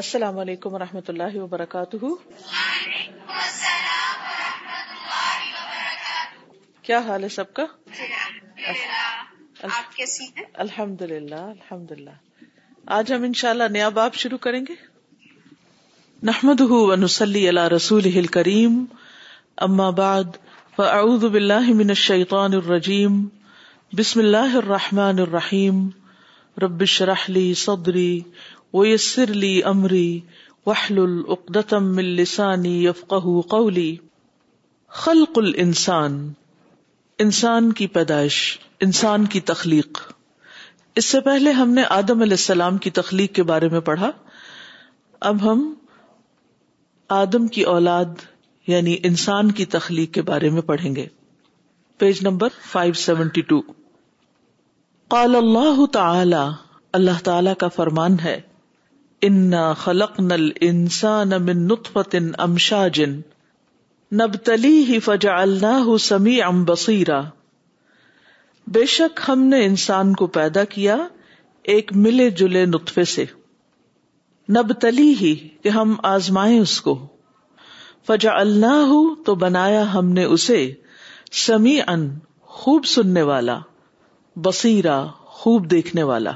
السلام علیکم و رحمۃ اللہ وبرکاتہ کیا حال ہے سب کا الحمد للہ الحمد للہ آج ہم ان شاء اللہ نیا باب شروع کریں گے نحمد اللہ رسول کریم اما بعد فاعوذ باللہ من الشیطان الرجیم بسم اللہ الرحمٰن الرحیم رب شرح لی صدری وہ یہ لی امری وحل العقدم لسانی یفقہ قولی خلق الانسان انسان کی پیدائش انسان کی تخلیق اس سے پہلے ہم نے آدم علیہ السلام کی تخلیق کے بارے میں پڑھا اب ہم آدم کی اولاد یعنی انسان کی تخلیق کے بارے میں پڑھیں گے page number five seventy two اللہ تعالی اللہ تعالی کا فرمان ہے انا خلق نل انسان من نتفت امشا جن نب تلی ہی فجا اللہ ہُو سمی ام بسیرا بے شک ہم نے انسان کو پیدا کیا ایک ملے جلے نطفے سے نب تلی ہی کہ ہم آزمائے اس کو فجا اللہ تو بنایا ہم نے اسے سمی ان خوب سننے والا بسیرا خوب دیکھنے والا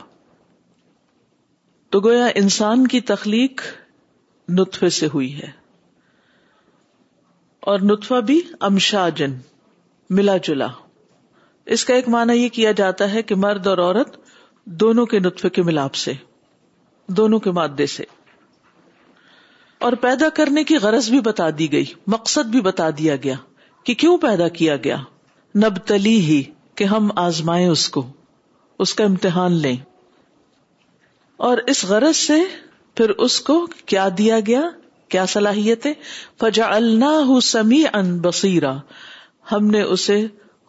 تو گویا انسان کی تخلیق نتفے سے ہوئی ہے اور نتفا بھی امشاجن ملا جلا اس کا ایک مانا یہ کیا جاتا ہے کہ مرد اور عورت دونوں کے نتفے کے ملاپ سے دونوں کے مادے سے اور پیدا کرنے کی غرض بھی بتا دی گئی مقصد بھی بتا دیا گیا کہ کیوں پیدا کیا گیا نب تلی ہی کہ ہم آزمائیں اس کو اس کا امتحان لیں اور اس غرض سے پھر اس کو کیا دیا گیا کیا صلاحیت فجا اللہ سمی ان بسیرا ہم نے اسے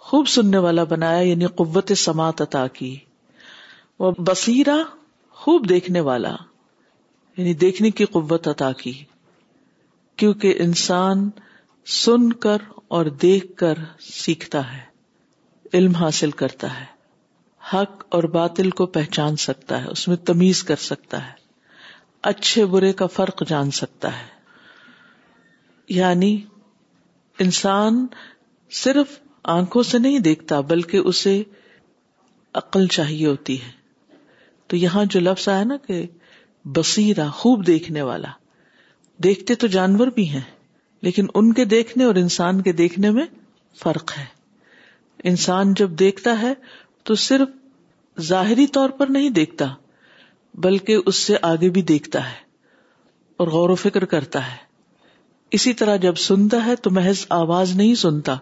خوب سننے والا بنایا یعنی قوت سماعت عطا کی وہ بسیرا خوب دیکھنے والا یعنی دیکھنے کی قوت عطا کی کیونکہ انسان سن کر اور دیکھ کر سیکھتا ہے علم حاصل کرتا ہے حق اور باطل کو پہچان سکتا ہے اس میں تمیز کر سکتا ہے اچھے برے کا فرق جان سکتا ہے یعنی انسان صرف آنکھوں سے نہیں دیکھتا بلکہ اسے عقل چاہیے ہوتی ہے تو یہاں جو لفظ آیا نا کہ بسیرا خوب دیکھنے والا دیکھتے تو جانور بھی ہیں لیکن ان کے دیکھنے اور انسان کے دیکھنے میں فرق ہے انسان جب دیکھتا ہے تو صرف ظاہری طور پر نہیں دیکھتا بلکہ اس سے آگے بھی دیکھتا ہے اور غور و فکر کرتا ہے اسی طرح جب سنتا ہے تو محض آواز نہیں سنتا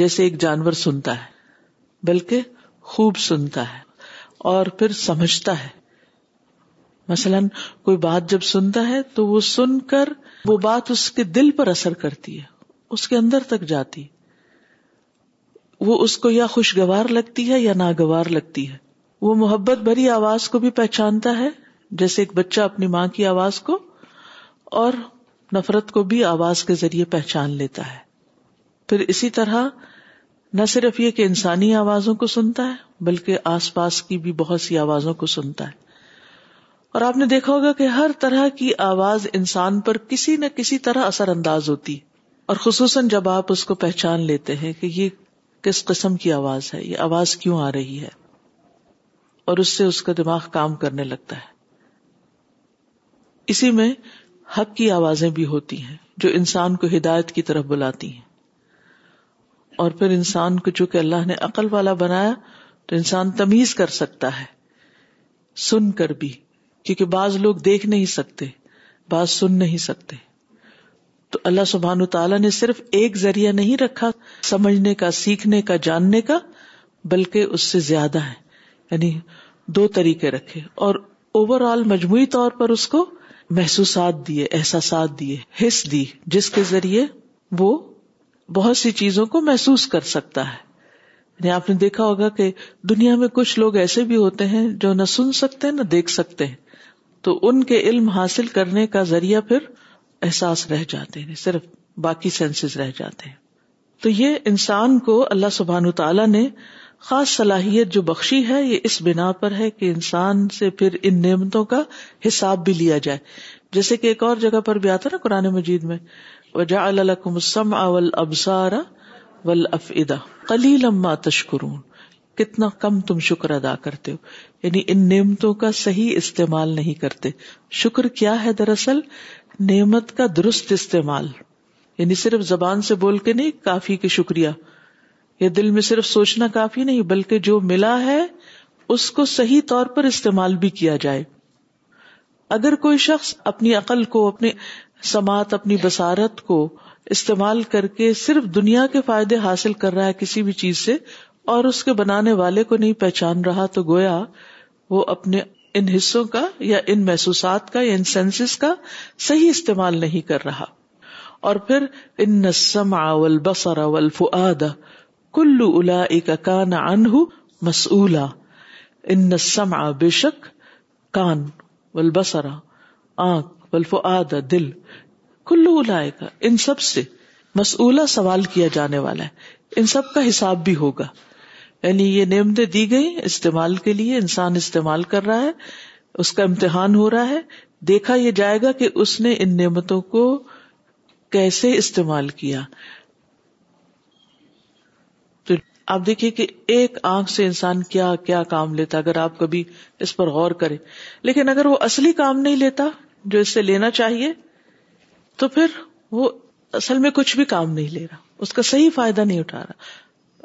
جیسے ایک جانور سنتا ہے بلکہ خوب سنتا ہے اور پھر سمجھتا ہے مثلاً کوئی بات جب سنتا ہے تو وہ سن کر وہ بات اس کے دل پر اثر کرتی ہے اس کے اندر تک جاتی ہے وہ اس کو یا خوشگوار لگتی ہے یا ناگوار لگتی ہے وہ محبت بھری آواز کو بھی پہچانتا ہے جیسے ایک بچہ اپنی ماں کی آواز کو اور نفرت کو بھی آواز کے ذریعے پہچان لیتا ہے پھر اسی طرح نہ صرف یہ کہ انسانی آوازوں کو سنتا ہے بلکہ آس پاس کی بھی بہت سی آوازوں کو سنتا ہے اور آپ نے دیکھا ہوگا کہ ہر طرح کی آواز انسان پر کسی نہ کسی طرح اثر انداز ہوتی اور خصوصاً جب آپ اس کو پہچان لیتے ہیں کہ یہ کس قسم کی آواز ہے یہ آواز کیوں آ رہی ہے اور اس سے اس کا دماغ کام کرنے لگتا ہے اسی میں حق کی آوازیں بھی ہوتی ہیں جو انسان کو ہدایت کی طرف بلاتی ہیں اور پھر انسان کو چونکہ اللہ نے عقل والا بنایا تو انسان تمیز کر سکتا ہے سن کر بھی کیونکہ بعض لوگ دیکھ نہیں سکتے بعض سن نہیں سکتے تو اللہ سبحان تعالیٰ نے صرف ایک ذریعہ نہیں رکھا سمجھنے کا سیکھنے کا جاننے کا بلکہ اس سے زیادہ ہے یعنی دو طریقے رکھے اور اوور آل مجموعی طور پر اس کو محسوسات دیے احساسات دیے حص دی جس کے ذریعے وہ بہت سی چیزوں کو محسوس کر سکتا ہے یعنی آپ نے دیکھا ہوگا کہ دنیا میں کچھ لوگ ایسے بھی ہوتے ہیں جو نہ سن سکتے ہیں نہ دیکھ سکتے ہیں تو ان کے علم حاصل کرنے کا ذریعہ پھر احساس رہ جاتے ہیں صرف باقی سینسز رہ جاتے ہیں تو یہ انسان کو اللہ سبحان تعالیٰ نے خاص صلاحیت جو بخشی ہے یہ اس بنا پر ہے کہ انسان سے پھر ان نعمتوں کا حساب بھی لیا جائے جیسے کہ ایک اور جگہ پر بھی آتا نا قرآن مجید میں وجا ابسارا ول افیدا کلی لما تشکرون کتنا کم تم شکر ادا کرتے ہو یعنی ان نعمتوں کا صحیح استعمال نہیں کرتے شکر کیا ہے دراصل نعمت کا درست استعمال یعنی صرف زبان سے بول کے نہیں کافی شکریہ یا دل میں صرف سوچنا کافی نہیں بلکہ جو ملا ہے اس کو صحیح طور پر استعمال بھی کیا جائے اگر کوئی شخص اپنی عقل کو اپنی سماعت اپنی بسارت کو استعمال کر کے صرف دنیا کے فائدے حاصل کر رہا ہے کسی بھی چیز سے اور اس کے بنانے والے کو نہیں پہچان رہا تو گویا وہ اپنے ان حصوں کا یا ان محسوسات کا یا ان سینس کا صحیح استعمال نہیں کر رہا اور پھر ان بسر اول فعاد کلو الا مسلا ان نسم آ بے شک کان بسرا آنکھ ولف آد دل کلو الا ان سب سے مسولا سوال کیا جانے والا ہے ان سب کا حساب بھی ہوگا یعنی یہ نعمتیں دی گئی استعمال کے لیے انسان استعمال کر رہا ہے اس کا امتحان ہو رہا ہے دیکھا یہ جائے گا کہ اس نے ان نعمتوں کو کیسے استعمال کیا تو آپ دیکھیے کہ ایک آنکھ سے انسان کیا کیا کام لیتا اگر آپ کبھی اس پر غور کرے لیکن اگر وہ اصلی کام نہیں لیتا جو اس سے لینا چاہیے تو پھر وہ اصل میں کچھ بھی کام نہیں لے رہا اس کا صحیح فائدہ نہیں اٹھا رہا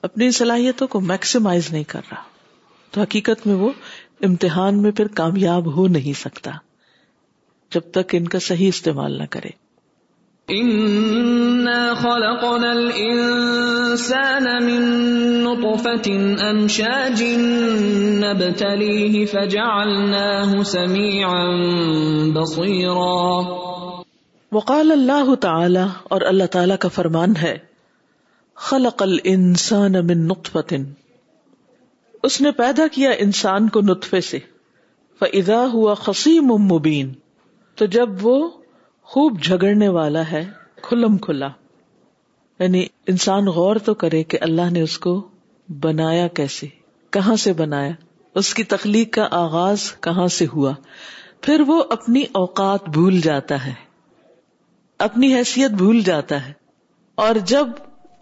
اپنی صلاحیتوں کو میکسیمائز نہیں کر رہا تو حقیقت میں وہ امتحان میں پھر کامیاب ہو نہیں سکتا جب تک ان کا صحیح استعمال نہ کرے وقال اللہ تعالی اور اللہ تعالی کا فرمان ہے خلق الانسان انسان امن اس نے پیدا کیا انسان کو نطفے سے اضا ہوا خسیم تو جب وہ خوب جھگڑنے والا ہے کھلم کھلا یعنی انسان غور تو کرے کہ اللہ نے اس کو بنایا کیسے کہاں سے بنایا اس کی تخلیق کا آغاز کہاں سے ہوا پھر وہ اپنی اوقات بھول جاتا ہے اپنی حیثیت بھول جاتا ہے اور جب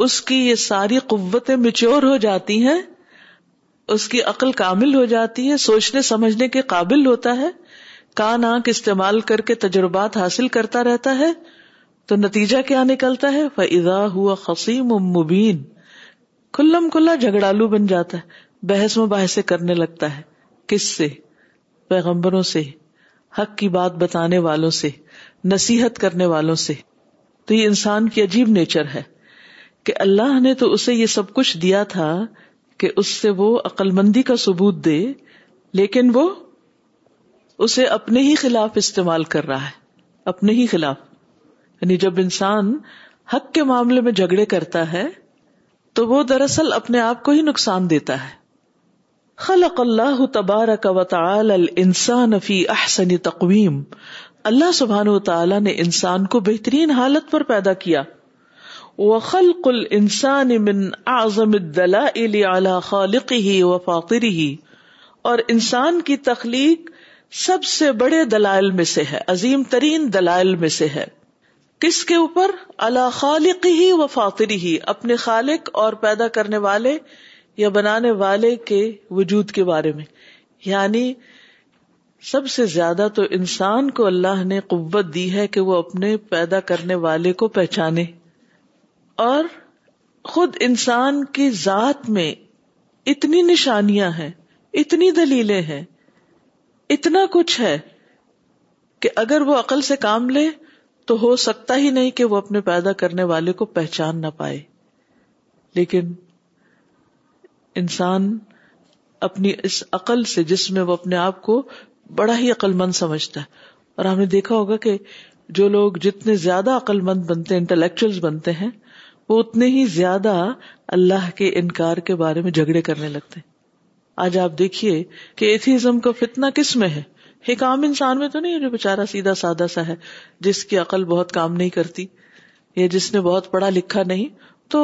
اس کی یہ ساری قوتیں مچور ہو جاتی ہیں اس کی عقل کامل ہو جاتی ہے سوچنے سمجھنے کے قابل ہوتا ہے کان آنکھ استعمال کر کے تجربات حاصل کرتا رہتا ہے تو نتیجہ کیا نکلتا ہے فضا ہوا خسیم و مبین کلم کھلا جھگڑالو بن جاتا ہے بحث مباحثے کرنے لگتا ہے کس سے پیغمبروں سے حق کی بات بتانے والوں سے نصیحت کرنے والوں سے تو یہ انسان کی عجیب نیچر ہے کہ اللہ نے تو اسے یہ سب کچھ دیا تھا کہ اس سے وہ عقل مندی کا ثبوت دے لیکن وہ اسے اپنے ہی خلاف استعمال کر رہا ہے اپنے ہی خلاف یعنی جب انسان حق کے معاملے میں جھگڑے کرتا ہے تو وہ دراصل اپنے آپ کو ہی نقصان دیتا ہے خلق اللہ تبارک و تعالی الانسان فی احسن تقویم اللہ سبحانہ و تعالی نے انسان کو بہترین حالت پر پیدا کیا وخلق الانسان من اعظم الدلائل علی اللہ وفاطره ہی و ہی اور انسان کی تخلیق سب سے بڑے دلائل میں سے ہے عظیم ترین دلائل میں سے ہے کس کے اوپر اللہ خالق ہی و فاخری ہی اپنے خالق اور پیدا کرنے والے یا بنانے والے کے وجود کے بارے میں یعنی سب سے زیادہ تو انسان کو اللہ نے قوت دی ہے کہ وہ اپنے پیدا کرنے والے کو پہچانے اور خود انسان کی ذات میں اتنی نشانیاں ہیں اتنی دلیلیں ہیں اتنا کچھ ہے کہ اگر وہ عقل سے کام لے تو ہو سکتا ہی نہیں کہ وہ اپنے پیدا کرنے والے کو پہچان نہ پائے لیکن انسان اپنی اس عقل سے جس میں وہ اپنے آپ کو بڑا ہی عقل مند سمجھتا ہے اور ہم نے دیکھا ہوگا کہ جو لوگ جتنے زیادہ عقل مند بنتے ہیں انٹلیکچوئل بنتے ہیں وہ اتنے ہی زیادہ اللہ کے انکار کے بارے میں جھگڑے کرنے لگتے ہیں آج آپ دیکھیے کہ ایتھیزم کا فتنا کس میں ہے ایک عام انسان میں تو نہیں جو بےچارا سیدھا سادہ سا ہے جس کی عقل بہت کام نہیں کرتی یا جس نے بہت پڑھا لکھا نہیں تو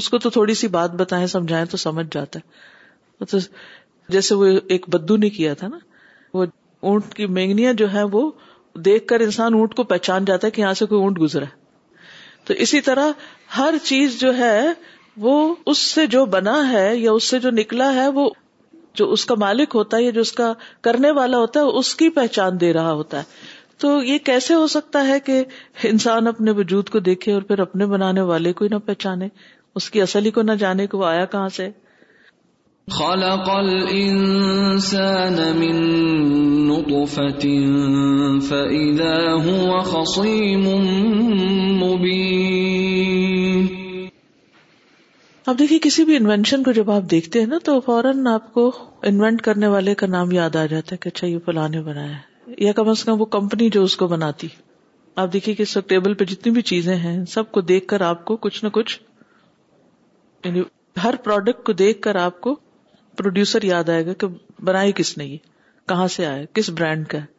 اس کو تو تھوڑی سی بات بتائیں سمجھائیں تو سمجھ جاتا ہے تو جیسے وہ ایک بدو نے کیا تھا نا وہ اونٹ کی مینگنیاں جو ہے وہ دیکھ کر انسان اونٹ کو پہچان جاتا ہے کہ یہاں سے کوئی اونٹ گزرا ہے تو اسی طرح ہر چیز جو ہے وہ اس سے جو بنا ہے یا اس سے جو نکلا ہے وہ جو اس کا مالک ہوتا ہے یا جو اس کا کرنے والا ہوتا ہے اس کی پہچان دے رہا ہوتا ہے تو یہ کیسے ہو سکتا ہے کہ انسان اپنے وجود کو دیکھے اور پھر اپنے بنانے والے کو ہی نہ پہچانے اس کی اصلی کو نہ جانے وہ آیا کہاں سے خلق من هو اب دیکھیے کسی بھی انوینشن کو جب آپ دیکھتے ہیں نا تو فوراً آپ کو انوینٹ کرنے والے کا نام یاد آ جاتا ہے کہ اچھا یہ پلا نے ہے یا کم از کم وہ کمپنی جو اس کو بناتی آپ دیکھیے کہ اس وقت ٹیبل پہ جتنی بھی چیزیں ہیں سب کو دیکھ کر آپ کو کچھ نہ کچھ یعنی ہر پروڈکٹ کو دیکھ کر آپ کو پروڈیوسر یاد آئے گا کہ بنائی کس نے یہ کہاں سے آئے کس برانڈ کا ہے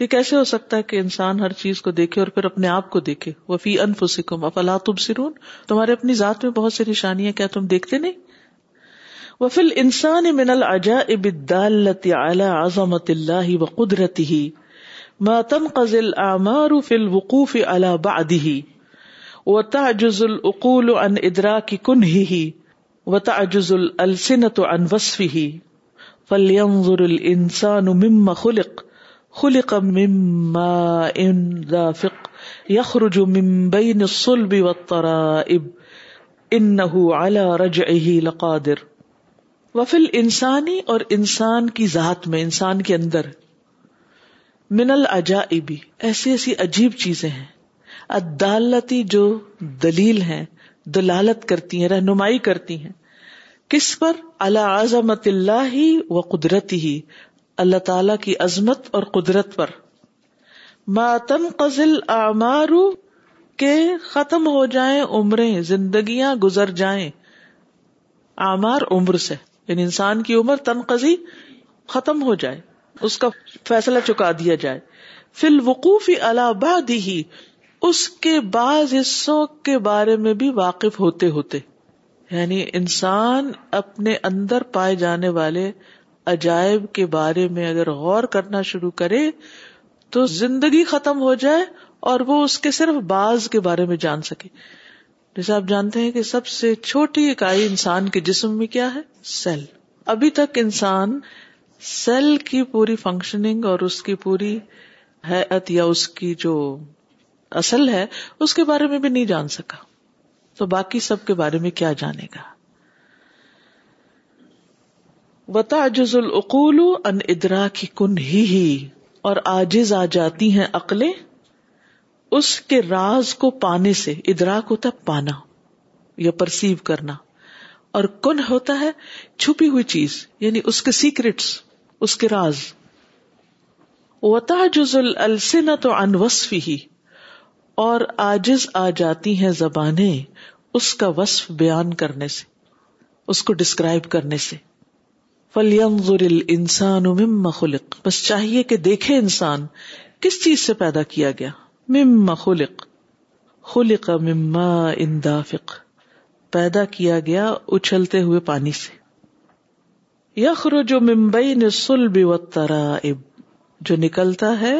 یہ کیسے ہو سکتا ہے کہ انسان ہر چیز کو دیکھے اور پھر اپنے آپ کو دیکھے وہ فی انف سکم اف اللہ تم سرون تمہارے اپنی ذات میں بہت سی نشانیاں کیا تم دیکھتے نہیں وفل انسان من الجا اب دالتی اعلی عظمت اللہ و قدرتی ہی ماتم قزل امار فل وقوف اللہ بادی ہی وہ تاجز العقول ان ادرا کی کن ہی و تعجز السنت عن وصفه فلينظر الانسان مما خلق خلق مما ان دافق يخرج من بين الصلب والطرائب انه على رجعه لقادر وفل انسانی اور انسان کی ذات میں انسان کے اندر من العجائب ایسی ایسی عجیب چیزیں ہیں الدالتی جو دلیل ہیں دلالت کرتی ہیں رہنمائی کرتی ہیں کس پر اللہ عظمت اللہ ہی و قدرتی اللہ تعالی کی عظمت اور قدرت پر ماتم قزل کے ختم ہو جائیں عمریں زندگیاں گزر جائیں آمار عمر سے یعنی انسان کی عمر تنقزی ختم ہو جائے اس کا فیصلہ چکا دیا جائے فی الوقوف علی بعدہ اس کے بعض حصوں کے بارے میں بھی واقف ہوتے ہوتے یعنی انسان اپنے اندر پائے جانے والے عجائب کے بارے میں اگر غور کرنا شروع کرے تو زندگی ختم ہو جائے اور وہ اس کے صرف بعض کے بارے میں جان سکے جیسے آپ جانتے ہیں کہ سب سے چھوٹی اکائی انسان کے جسم میں کیا ہے سیل ابھی تک انسان سیل کی پوری فنکشننگ اور اس کی پوری حیت یا اس کی جو اصل ہے اس کے بارے میں بھی نہیں جان سکا تو باقی سب کے بارے میں کیا جانے گا وتا جز العقول ان ادرا کی کن ہی ہی اور آجز آ جاتی ہیں عقلیں اس کے راز کو پانے سے ادراک ہوتا ہے پانا یا پرسیو کرنا اور کن ہوتا ہے چھپی ہوئی چیز یعنی اس کے سیکرٹس اس کے راز وتا جز السنت تو انوسفی اور آجز آ جاتی ہیں زبانیں اس کا وصف بیان کرنے سے اس کو ڈسکرائب کرنے سے فلیم گورل انسان خلق بس چاہیے کہ دیکھے انسان کس چیز سے پیدا کیا گیا مم خلق خلق مما اندا پیدا کیا گیا اچھلتے ہوئے پانی سے یخرج جو ممبئی نے سل جو نکلتا ہے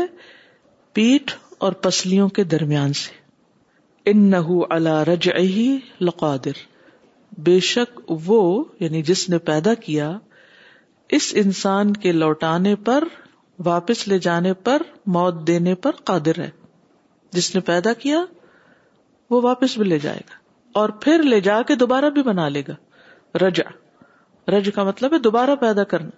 پیٹ اور پسلیوں کے درمیان سے ان نہ رج اہی لقادر بے شک وہ یعنی جس نے پیدا کیا اس انسان کے لوٹانے پر واپس لے جانے پر موت دینے پر قادر ہے جس نے پیدا کیا وہ واپس بھی لے جائے گا اور پھر لے جا کے دوبارہ بھی بنا لے گا رجا رج کا مطلب ہے دوبارہ پیدا کرنا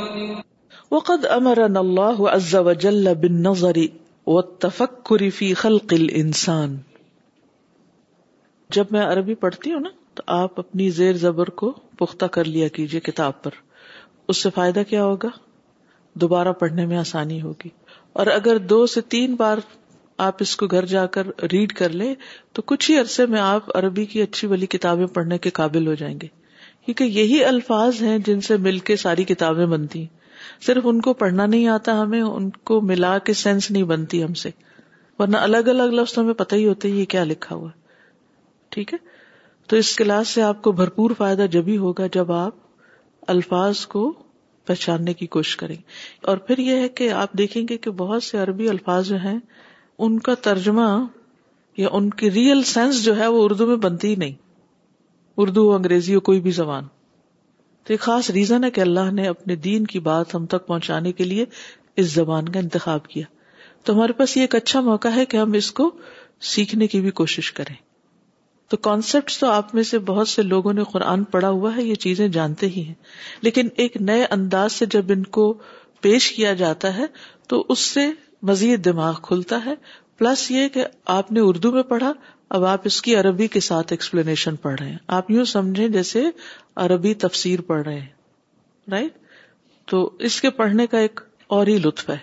وقد امرنا عز وجل بالنظر في خلق الانسان جب میں عربی پڑھتی ہوں نا تو آپ اپنی زیر زبر کو پختہ کر لیا کیجیے کتاب پر اس سے فائدہ کیا ہوگا دوبارہ پڑھنے میں آسانی ہوگی اور اگر دو سے تین بار آپ اس کو گھر جا کر ریڈ کر لیں تو کچھ ہی عرصے میں آپ عربی کی اچھی والی کتابیں پڑھنے کے قابل ہو جائیں گے کیونکہ یہی الفاظ ہیں جن سے مل کے ساری کتابیں بنتی ہیں صرف ان کو پڑھنا نہیں آتا ہمیں ان کو ملا کے سینس نہیں بنتی ہم سے ورنہ الگ الگ لفظ ہمیں پتہ ہی ہوتا ہے یہ کیا لکھا ہوا ٹھیک ہے تو اس کلاس سے آپ کو بھرپور فائدہ جب ہی ہوگا جب آپ الفاظ کو پہچاننے کی کوشش کریں گے اور پھر یہ ہے کہ آپ دیکھیں گے کہ بہت سے عربی الفاظ جو ہیں ان کا ترجمہ یا ان کی ریئل سینس جو ہے وہ اردو میں بنتی ہی نہیں اردو انگریزی ہو کوئی بھی زبان تو یہ خاص ریزن ہے کہ اللہ نے اپنے دین کی بات ہم تک پہنچانے کے لیے اس زبان کا انتخاب کیا تو ہمارے پاس یہ ایک اچھا موقع ہے کہ ہم اس کو سیکھنے کی بھی کوشش کریں تو کانسیپٹ تو آپ میں سے بہت سے لوگوں نے قرآن پڑھا ہوا ہے یہ چیزیں جانتے ہی ہیں لیکن ایک نئے انداز سے جب ان کو پیش کیا جاتا ہے تو اس سے مزید دماغ کھلتا ہے پلس یہ کہ آپ نے اردو میں پڑھا اب آپ اس کی عربی کے ساتھ ایکسپلینیشن پڑھ رہے ہیں آپ یوں سمجھیں جیسے عربی تفسیر پڑھ رہے ہیں رائٹ تو اس کے پڑھنے کا ایک اور ہی لطف ہے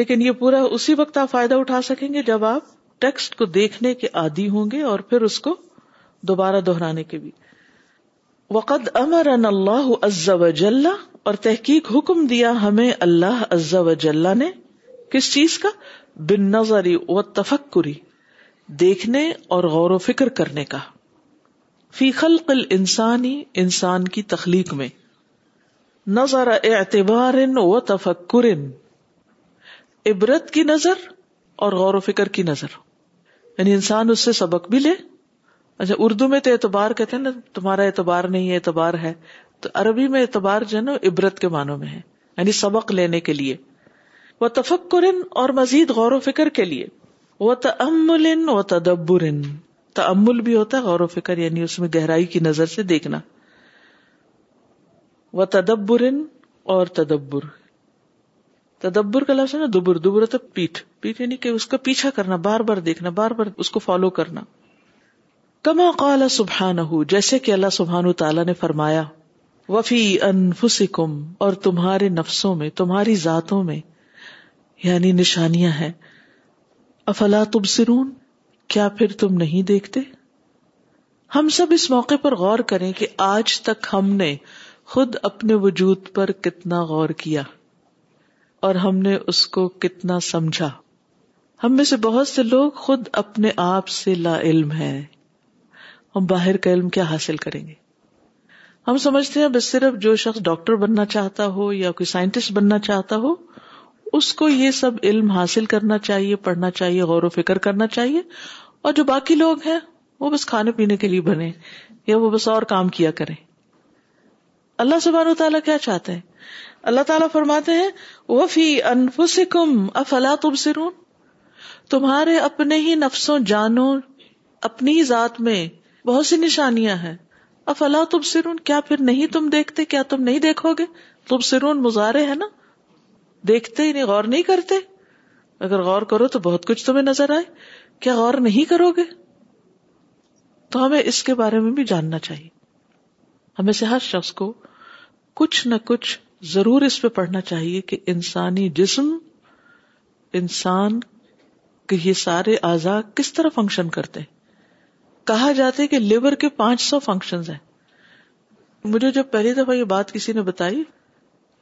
لیکن یہ پورا اسی وقت آپ فائدہ اٹھا سکیں گے جب آپ ٹیکسٹ کو دیکھنے کے عادی ہوں گے اور پھر اس کو دوبارہ دہرانے کے بھی وقد امر اللہ عز و جل اور تحقیق حکم دیا ہمیں اللہ عز جل نے کس چیز کا بن نظری و تفکری دیکھنے اور غور و فکر کرنے کا فی خلق الانسانی انسان کی تخلیق میں نظر اعتبار و تفکر عبرت کی نظر اور غور و فکر کی نظر یعنی انسان اس سے سبق بھی لے اچھا اردو میں تو اعتبار کہتے ہیں نا تمہارا اعتبار نہیں ہے اعتبار ہے تو عربی میں اعتبار جو ہے نا عبرت کے معنوں میں ہے یعنی سبق لینے کے لیے وہ تفکر اور مزید غور و فکر کے لیے وہ تمل و تدبر تمل بھی ہوتا ہے غور و فکر یعنی اس میں گہرائی کی نظر سے دیکھنا و تدبر اور تدبر تدبر کا لفظ ہے نا دبر دبر تو یعنی کہ اس کا پیچھا کرنا بار بار دیکھنا بار بار اس کو فالو کرنا کما قال سبحان جیسے کہ اللہ سبحان تعالیٰ نے فرمایا وفی انفسکم اور تمہارے نفسوں میں تمہاری ذاتوں میں یعنی نشانیاں ہیں افلا تب سرون کیا پھر تم نہیں دیکھتے ہم سب اس موقع پر غور کریں کہ آج تک ہم نے خود اپنے وجود پر کتنا غور کیا اور ہم نے اس کو کتنا سمجھا ہم میں سے بہت سے لوگ خود اپنے آپ سے لا علم ہے ہم باہر کا علم کیا حاصل کریں گے ہم سمجھتے ہیں بس صرف جو شخص ڈاکٹر بننا چاہتا ہو یا کوئی سائنٹسٹ بننا چاہتا ہو اس کو یہ سب علم حاصل کرنا چاہیے پڑھنا چاہیے غور و فکر کرنا چاہیے اور جو باقی لوگ ہیں وہ بس کھانے پینے کے لیے بنے یا وہ بس اور کام کیا کرے اللہ سبحانہ تعالیٰ کیا چاہتے ہیں اللہ تعالیٰ فرماتے ہیں وہ فی انفسکم افلا تبصرون تمہارے اپنے ہی نفسوں جانوں اپنی ذات میں بہت سی نشانیاں ہیں افلا تبصرون کیا پھر نہیں تم دیکھتے کیا تم نہیں دیکھو گے تبصرون سرون ہے نا دیکھتے ہی نہیں غور نہیں کرتے اگر غور کرو تو بہت کچھ تمہیں نظر آئے کیا غور نہیں کرو گے تو ہمیں اس کے بارے میں بھی جاننا چاہیے ہمیں سے ہر شخص کو کچھ نہ کچھ ضرور اس پہ پڑھنا چاہیے کہ انسانی جسم انسان کے یہ سارے اعضا کس طرح فنکشن کرتے ہیں کہا جاتے کہ لیور کے پانچ سو فنکشن ہیں مجھے جب پہلی دفعہ یہ بات کسی نے بتائی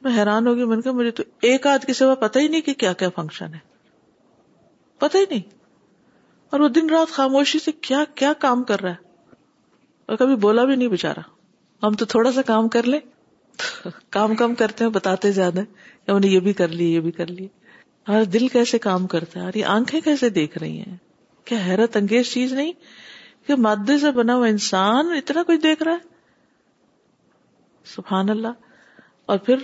میں حیران ہوگی من کہا مجھے تو ایک آدھ کے سوا پتہ ہی نہیں کہ کیا کیا فنکشن ہے پتہ ہی نہیں اور وہ دن رات خاموشی سے کیا کیا کام کر رہا ہے اور کبھی بولا بھی نہیں بےچارا ہم تو تھوڑا سا کام کر لیں کام کم کرتے ہیں بتاتے زیادہ یہ بھی کر لی یہ بھی کر لی دل کیسے کام کرتا ہے اور یہ آنکھیں کیسے دیکھ رہی ہیں کیا حیرت انگیز چیز نہیں کہ مادے سے بنا ہوا انسان اتنا کچھ دیکھ رہا ہے سبحان اللہ اور پھر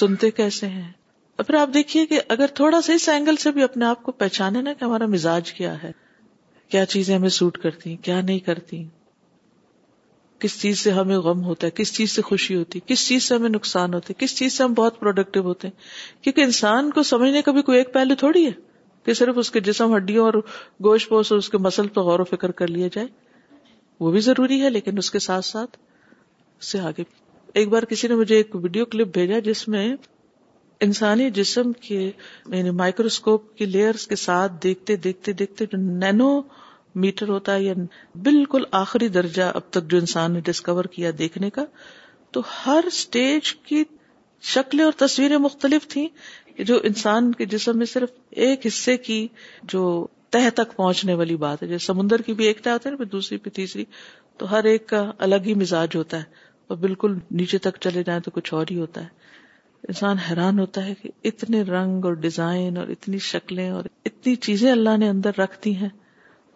سنتے کیسے ہیں اور پھر آپ دیکھیے کہ اگر تھوڑا سا اس اینگل سے بھی اپنے آپ کو پہچانے نا کہ ہمارا مزاج کیا ہے کیا چیزیں ہمیں سوٹ کرتی کیا نہیں کرتی کس چیز سے ہمیں غم ہوتا ہے کس چیز سے خوشی ہوتی ہے کس چیز سے ہمیں نقصان ہوتے کس چیز سے ہم بہت پروڈکٹیو ہوتے ہیں کیونکہ انسان کو سمجھنے کا بھی کوئی ایک پہلو تھوڑی ہے کہ صرف اس کے جسم ہڈیوں اور گوشت پوش اور اس کے مسل پہ غور و فکر کر لیا جائے وہ بھی ضروری ہے لیکن اس کے ساتھ ساتھ اس سے آگے بھی ایک بار کسی نے مجھے ایک ویڈیو کلپ بھیجا جس میں انسانی جسم کے یعنی مائکروسکوپ کی لیئر کے ساتھ دیکھتے دیکھتے دیکھتے جو نینو میٹر ہوتا ہے یا بالکل آخری درجہ اب تک جو انسان نے ڈسکور کیا دیکھنے کا تو ہر اسٹیج کی شکلیں اور تصویریں مختلف تھیں جو انسان کے جسم میں صرف ایک حصے کی جو تہ تک پہنچنے والی بات ہے جیسے سمندر کی بھی ایک تہ ہوتی ہے دوسری پھر تیسری تو ہر ایک کا الگ ہی مزاج ہوتا ہے اور بالکل نیچے تک چلے جائیں تو کچھ اور ہی ہوتا ہے انسان حیران ہوتا ہے کہ اتنے رنگ اور ڈیزائن اور اتنی شکلیں اور اتنی چیزیں اللہ نے رکھ دی ہیں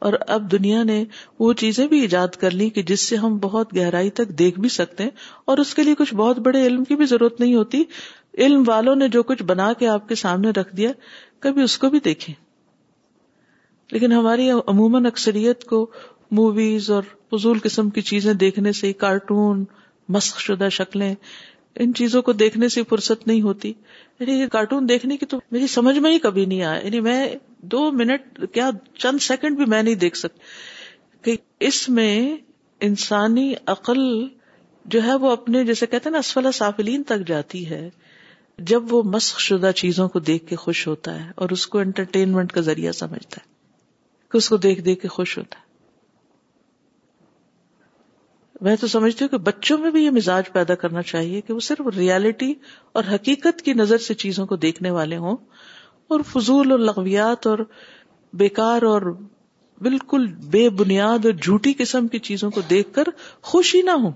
اور اب دنیا نے وہ چیزیں بھی ایجاد کر لی کہ جس سے ہم بہت گہرائی تک دیکھ بھی سکتے ہیں اور اس کے لیے کچھ بہت بڑے علم کی بھی ضرورت نہیں ہوتی علم والوں نے جو کچھ بنا کے آپ کے سامنے رکھ دیا کبھی اس کو بھی دیکھیں لیکن ہماری عموماً اکثریت کو موویز اور فضول قسم کی چیزیں دیکھنے سے کارٹون مسق شدہ شکلیں ان چیزوں کو دیکھنے سے فرصت نہیں ہوتی یعنی یہ کارٹون دیکھنے کی تو میری سمجھ میں ہی کبھی نہیں آیا یعنی میں دو منٹ کیا چند سیکنڈ بھی میں نہیں دیکھ سکتی کہ اس میں انسانی عقل جو ہے وہ اپنے جیسے کہتے ہیں نا اسفلا سافلین تک جاتی ہے جب وہ مسق شدہ چیزوں کو دیکھ کے خوش ہوتا ہے اور اس کو انٹرٹینمنٹ کا ذریعہ سمجھتا ہے کہ اس کو دیکھ دیکھ کے خوش ہوتا ہے میں تو سمجھتی ہوں کہ بچوں میں بھی یہ مزاج پیدا کرنا چاہیے کہ وہ صرف ریالٹی اور حقیقت کی نظر سے چیزوں کو دیکھنے والے ہوں اور فضول اور لغویات اور بیکار اور بالکل بے بنیاد اور جھوٹی قسم کی چیزوں کو دیکھ کر خوش ہی نہ ہوں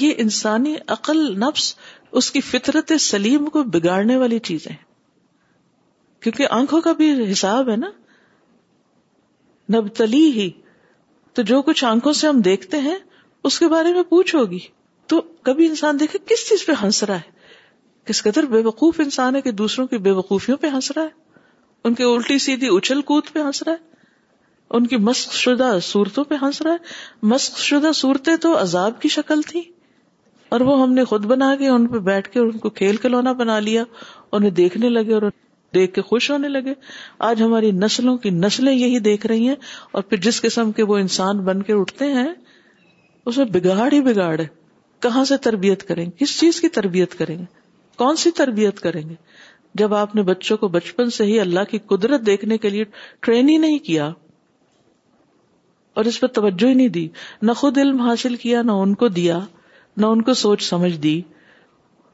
یہ انسانی عقل نفس اس کی فطرت سلیم کو بگاڑنے والی چیزیں کیونکہ آنکھوں کا بھی حساب ہے نا نبتلی ہی تو جو کچھ آنکھوں سے ہم دیکھتے ہیں اس کے بارے میں پوچھو گی تو کبھی انسان دیکھے کس چیز پہ ہنس رہا ہے کس قدر بے وقوف انسان ہے کہ دوسروں کی بے وقوفیوں پہ ہنس رہا ہے ان کی الٹی سیدھی اچھل کود پہ ہنس رہا ہے ان کی مسق شدہ صورتوں پہ ہنس رہا ہے مسق شدہ صورتیں تو عذاب کی شکل تھی اور وہ ہم نے خود بنا کے ان پہ بیٹھ کے ان کو کھیل کھلونا بنا لیا انہیں دیکھنے لگے اور دیکھ کے خوش ہونے لگے آج ہماری نسلوں کی نسلیں یہی دیکھ رہی ہیں اور پھر جس قسم کے وہ انسان بن کے اٹھتے ہیں اس میں بگاڑ ہی بگاڑ ہے کہاں سے تربیت کریں گے کس چیز کی تربیت کریں گے کون سی تربیت کریں گے جب آپ نے بچوں کو بچپن سے ہی اللہ کی قدرت دیکھنے کے لیے ٹرین ہی نہیں کیا اور اس پہ توجہ ہی نہیں دی نہ خود علم حاصل کیا نہ ان کو دیا نہ ان کو سوچ سمجھ دی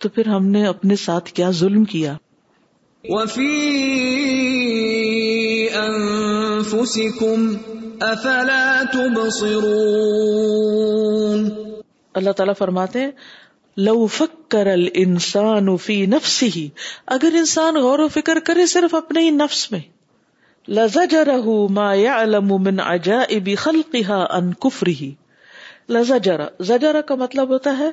تو پھر ہم نے اپنے ساتھ کیا ظلم کیا افلا تبصرون اللہ تعالیٰ فرماتے ہیں لو فکر الانسان فی نفسه اگر انسان غور و فکر کرے صرف اپنے ہی نفس میں لزجرہ ما یعلم من عجائب خلقها ان کفرہ ہی لذرا زجرا کا مطلب ہوتا ہے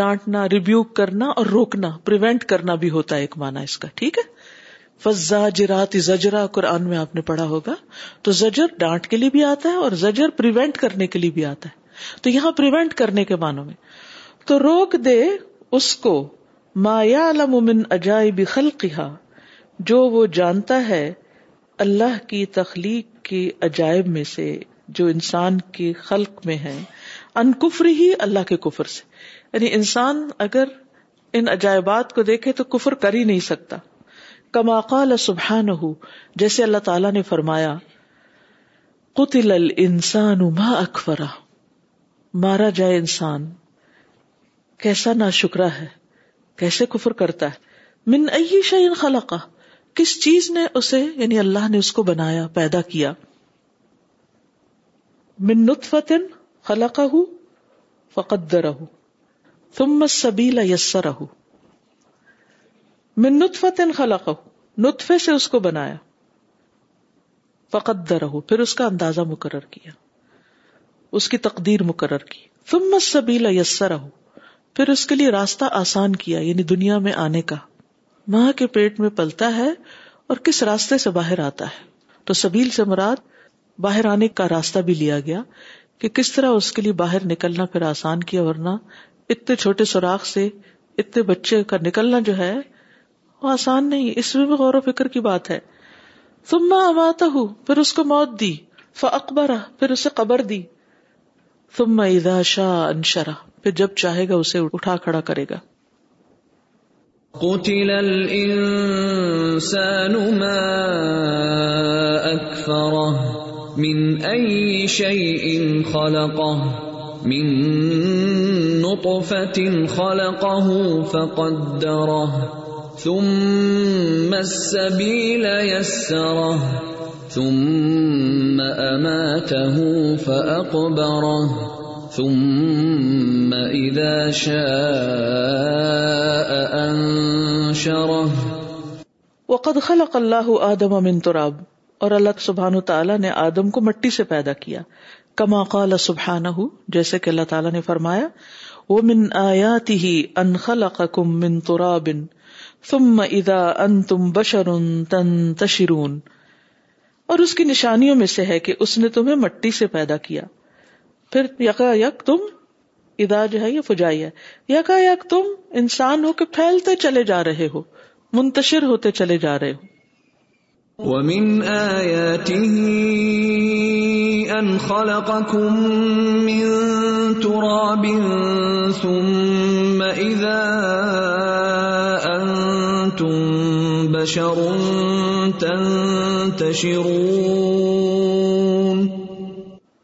ڈانٹنا ریبیو کرنا اور روکنا پریونٹ کرنا بھی ہوتا ہے ایک معنی اس کا ٹھیک ہے فضا جرات زجرا قرآن میں آپ نے پڑھا ہوگا تو زجر ڈانٹ کے لیے بھی آتا ہے اور زجر پریونٹ کرنے کے لیے بھی آتا ہے تو یہاں کرنے کے معنوں میں تو روک دے اس کو مایا یعلم من عجائب خلقها جو وہ جانتا ہے اللہ کی تخلیق کے عجائب میں سے جو انسان کے خلق میں ہے کفر ہی اللہ کے کفر سے یعنی انسان اگر ان عجائبات کو دیکھے تو کفر کر ہی نہیں سکتا قال سبحان ہو جیسے اللہ تعالی نے فرمایا ما اکفرا مارا جائے انسان کیسا نا شکرا ہے کیسے کفر کرتا ہے من شعین خلاقہ کس چیز نے اسے یعنی اللہ نے اس کو بنایا پیدا کیا من خلا کا فقدرہ ثم السبیل تم من نطفت خلق نطفے سے اس کو بنایا فقد رہو پھر اس کا اندازہ مقرر کیا اس کی تقدیر مقرر کی یسر رہو پھر اس کے لیے راستہ آسان کیا یعنی دنیا میں آنے کا ماں کے پیٹ میں پلتا ہے اور کس راستے سے باہر آتا ہے تو سبیل سے مراد باہر آنے کا راستہ بھی لیا گیا کہ کس طرح اس کے لیے باہر نکلنا پھر آسان کیا ورنہ اتنے چھوٹے سوراخ سے اتنے بچے کا نکلنا جو ہے وہ آسان نہیں اس میں بھی غور و فکر کی بات ہے تم میں آواتا ہوں پھر اس کو موت دی ف پھر اسے قبر دی تم میں شاہ انشرا پھر جب چاہے گا اسے اٹھا کھڑا کرے گا قتل الانسان ما اکفره من ای شیء خلقه من نطفه خلقه فقدره ثم ثم ثم السبيل يسره شاء وقد خلق اللہ آدم من تراب اور اللہ سبحان تعالیٰ نے آدم کو مٹی سے پیدا کیا کما قال سبحانہ جیسے کہ اللہ تعالیٰ نے فرمایا وہ من آیاتی ہی انخلا قم من بن ثم ادا ان تم بشر تن تشرون اور اس کی نشانیوں میں سے ہے کہ اس نے تمہیں مٹی سے پیدا کیا پھر یکا یک تم ادا جو ہے یہ فجائی ہے یکا یک تم انسان ہو کے پھیلتے چلے جا رہے ہو منتشر ہوتے چلے جا رہے ہو وَمِنْ آيَاتِهِ أَنْ خَلَقَكُمْ مِنْ تُرَابٍ ثُمَّ إِذَا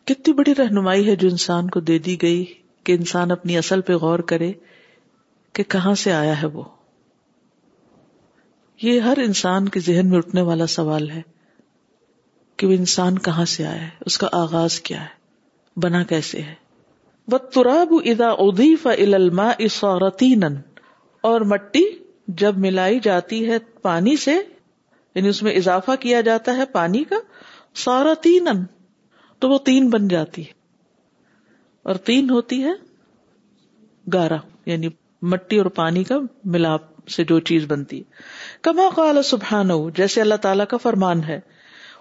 کتنی بڑی رہنمائی ہے جو انسان کو دے دی گئی کہ انسان اپنی اصل پہ غور کرے کہ کہاں سے آیا ہے وہ یہ ہر انسان کے ذہن میں اٹھنے والا سوال ہے کہ وہ انسان کہاں سے آیا ہے اس کا آغاز کیا ہے بنا کیسے ہے بتراب ادا ادیف اور مٹی جب ملائی جاتی ہے پانی سے یعنی اس میں اضافہ کیا جاتا ہے پانی کا سارا تین ان تو وہ تین بن جاتی ہے اور تین ہوتی ہے گارا یعنی مٹی اور پانی کا ملاپ سے جو چیز بنتی ہے کما قال سبحان جیسے اللہ تعالیٰ کا فرمان ہے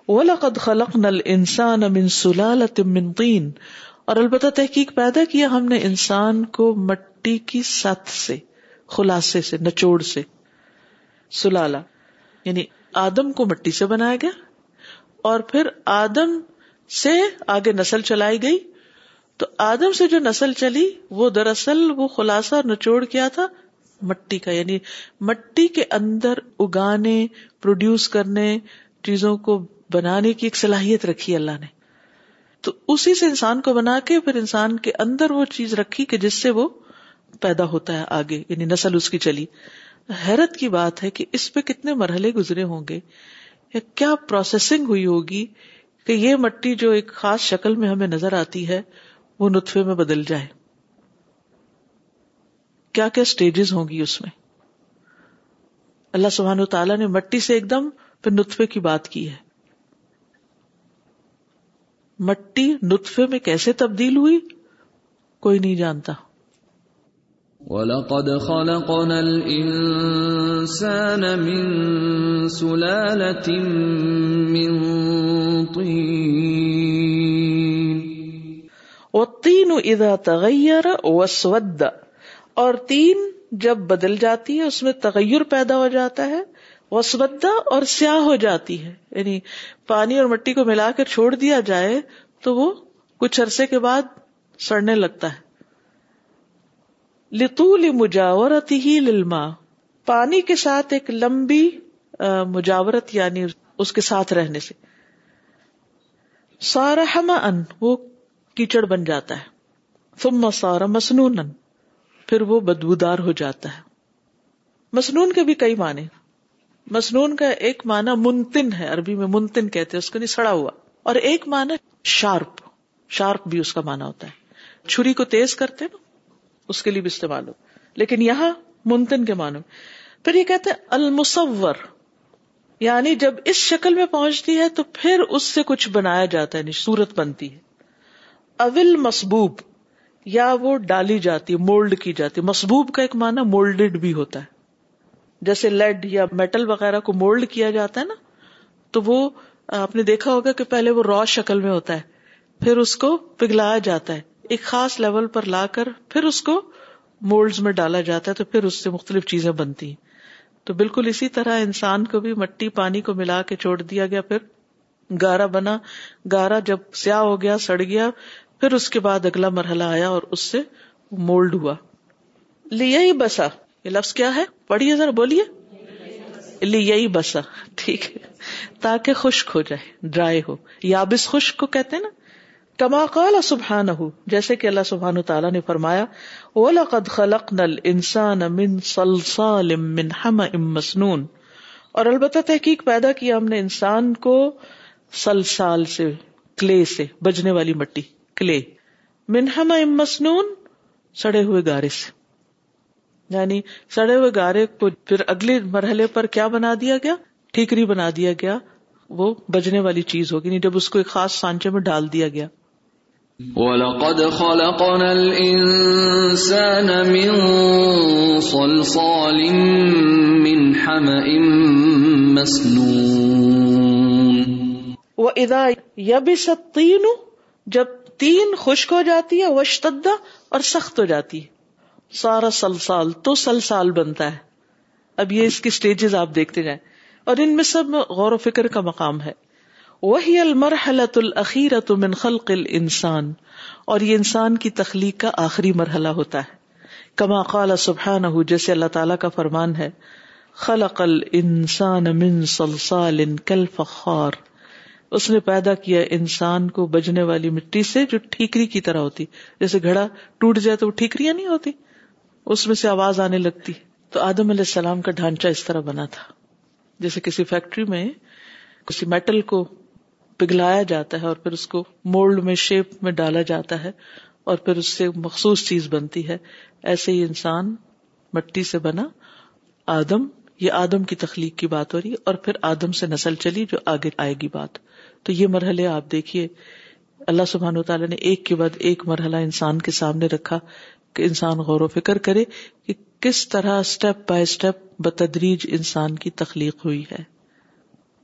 وَلَقَدْ خَلَقْنَا الْإِنسَانَ مِنْ سُلَالَةٍ مِنْ سلال اور البتہ تحقیق پیدا کیا ہم نے انسان کو مٹی کی ست سے خلاصے سے نچوڑ سے سلالا یعنی آدم کو مٹی سے بنایا گیا اور پھر آدم سے آگے نسل چلائی گئی تو آدم سے جو نسل چلی وہ دراصل وہ خلاصہ نچوڑ کیا تھا مٹی کا یعنی مٹی کے اندر اگانے پروڈیوس کرنے چیزوں کو بنانے کی ایک صلاحیت رکھی اللہ نے تو اسی سے انسان کو بنا کے پھر انسان کے اندر وہ چیز رکھی کہ جس سے وہ پیدا ہوتا ہے آگے یعنی نسل اس کی چلی حیرت کی بات ہے کہ اس پہ کتنے مرحلے گزرے ہوں گے یا کیا پروسیسنگ ہوئی ہوگی کہ یہ مٹی جو ایک خاص شکل میں ہمیں نظر آتی ہے وہ نطفے میں بدل جائے کیا کیا اسٹیجز ہوں گی اس میں اللہ تعالیٰ نے مٹی سے ایک دم پھر نطفے کی بات کی ہے مٹی نطفے میں کیسے تبدیل ہوئی کوئی نہیں جانتا وَلَقَدْ خَلَقْنَا الْإِنسَانَ مِنْ سُلَالَةٍ مِنْ طِينٍ وَالطِّينُ إِذَا تَغَيَّرَ وَسْوَدَّ اور تین جب بدل جاتی ہے اس میں تغیر پیدا ہو جاتا ہے وسودہ اور سیاہ ہو جاتی ہے یعنی پانی اور مٹی کو ملا کر چھوڑ دیا جائے تو وہ کچھ عرصے کے بعد سڑنے لگتا ہے لطول مجاورت ہی للما پانی کے ساتھ ایک لمبی مجاورت یعنی اس کے ساتھ رہنے سے ہم ان وہ کیچڑ بن جاتا ہے ثم سارا مسنون پھر وہ بدبودار ہو جاتا ہے مسنون کے بھی کئی معنی مسنون کا ایک معنی منتن ہے عربی میں منتن کہتے ہیں اس کو نہیں سڑا ہوا اور ایک معنی شارپ شارپ بھی اس کا معنی ہوتا ہے چھری کو تیز کرتے نا اس کے لیے بھی استعمال ہو لیکن یہاں منتن کے معنوں پھر یہ کہتے ہیں المصور یعنی جب اس شکل میں پہنچتی ہے تو پھر اس سے کچھ بنایا جاتا ہے یعنی صورت بنتی ہے اول مسبوب یا وہ ڈالی جاتی مولڈ کی جاتی مسبوب کا ایک معنی مولڈڈ بھی ہوتا ہے جیسے لیڈ یا میٹل وغیرہ کو مولڈ کیا جاتا ہے نا تو وہ آپ نے دیکھا ہوگا کہ پہلے وہ را شکل میں ہوتا ہے پھر اس کو پگھلایا جاتا ہے ایک خاص لیول پر لا کر پھر اس کو مولڈز میں ڈالا جاتا ہے تو پھر اس سے مختلف چیزیں بنتی ہیں تو بالکل اسی طرح انسان کو بھی مٹی پانی کو ملا کے چھوڑ دیا گیا پھر گارا بنا گارا جب سیاہ ہو گیا سڑ گیا پھر اس کے بعد اگلا مرحلہ آیا اور اس سے مولڈ ہوا لیا ہی بسا یہ لفظ کیا ہے پڑھیے ذرا بولیے لیا ہی بسا ٹھیک ہے تاکہ خشک ہو جائے ڈرائی ہو یابس خشک کو کہتے ہیں نا کما قال سبحان جیسے کہ اللہ سبحان تعالیٰ نے فرمایا اور البتہ تحقیق پیدا کیا ہم نے انسان کو سلسال سے کلے سے بجنے والی مٹی کلے منہم ام مسنون سڑے ہوئے گارے سے یعنی سڑے ہوئے گارے کو پھر اگلے مرحلے پر کیا بنا دیا گیا ٹھیکری بنا دیا گیا وہ بجنے والی چیز ہوگی نہیں یعنی جب اس کو ایک خاص سانچے میں ڈال دیا گیا وَلَقَدْ خَلَقْنَا الْإِنسَانَ مِنْ صَلْصَالٍ مِنْ حَمَئٍ مَسْنُونَ وَإِذَا يَبِسَ الطِّينُ جب تین خشک ہو جاتی ہے وشتدہ اور سخت ہو جاتی ہے سارا سلسال تو سلسال بنتا ہے اب یہ اس کی سٹیجز آپ دیکھتے جائیں اور ان میں سب غور و فکر کا مقام ہے وہی المرحلۃ اخیر من خلق الانسان انسان اور یہ انسان کی تخلیق کا آخری مرحلہ ہوتا ہے کما سبحان ہو جیسے اللہ تعالیٰ کا فرمان ہے خلق من کل فخار اس نے پیدا کیا انسان کو بجنے والی مٹی سے جو ٹھیکری کی طرح ہوتی جیسے گھڑا ٹوٹ جائے تو وہ ٹھیکریاں نہیں ہوتی اس میں سے آواز آنے لگتی تو آدم علیہ السلام کا ڈھانچہ اس طرح بنا تھا جیسے کسی فیکٹری میں کسی میٹل کو پگھلایا جاتا ہے اور پھر اس کو مولڈ میں شیپ میں ڈالا جاتا ہے اور پھر اس سے مخصوص چیز بنتی ہے ایسے ہی انسان مٹی سے بنا آدم یہ آدم کی تخلیق کی بات ہو رہی اور پھر آدم سے نسل چلی جو آگے آئے گی بات تو یہ مرحلے آپ دیکھیے اللہ سبحان و تعالیٰ نے ایک کے بعد ایک مرحلہ انسان کے سامنے رکھا کہ انسان غور و فکر کرے کہ کس طرح اسٹیپ بائی اسٹیپ بتدریج انسان کی تخلیق ہوئی ہے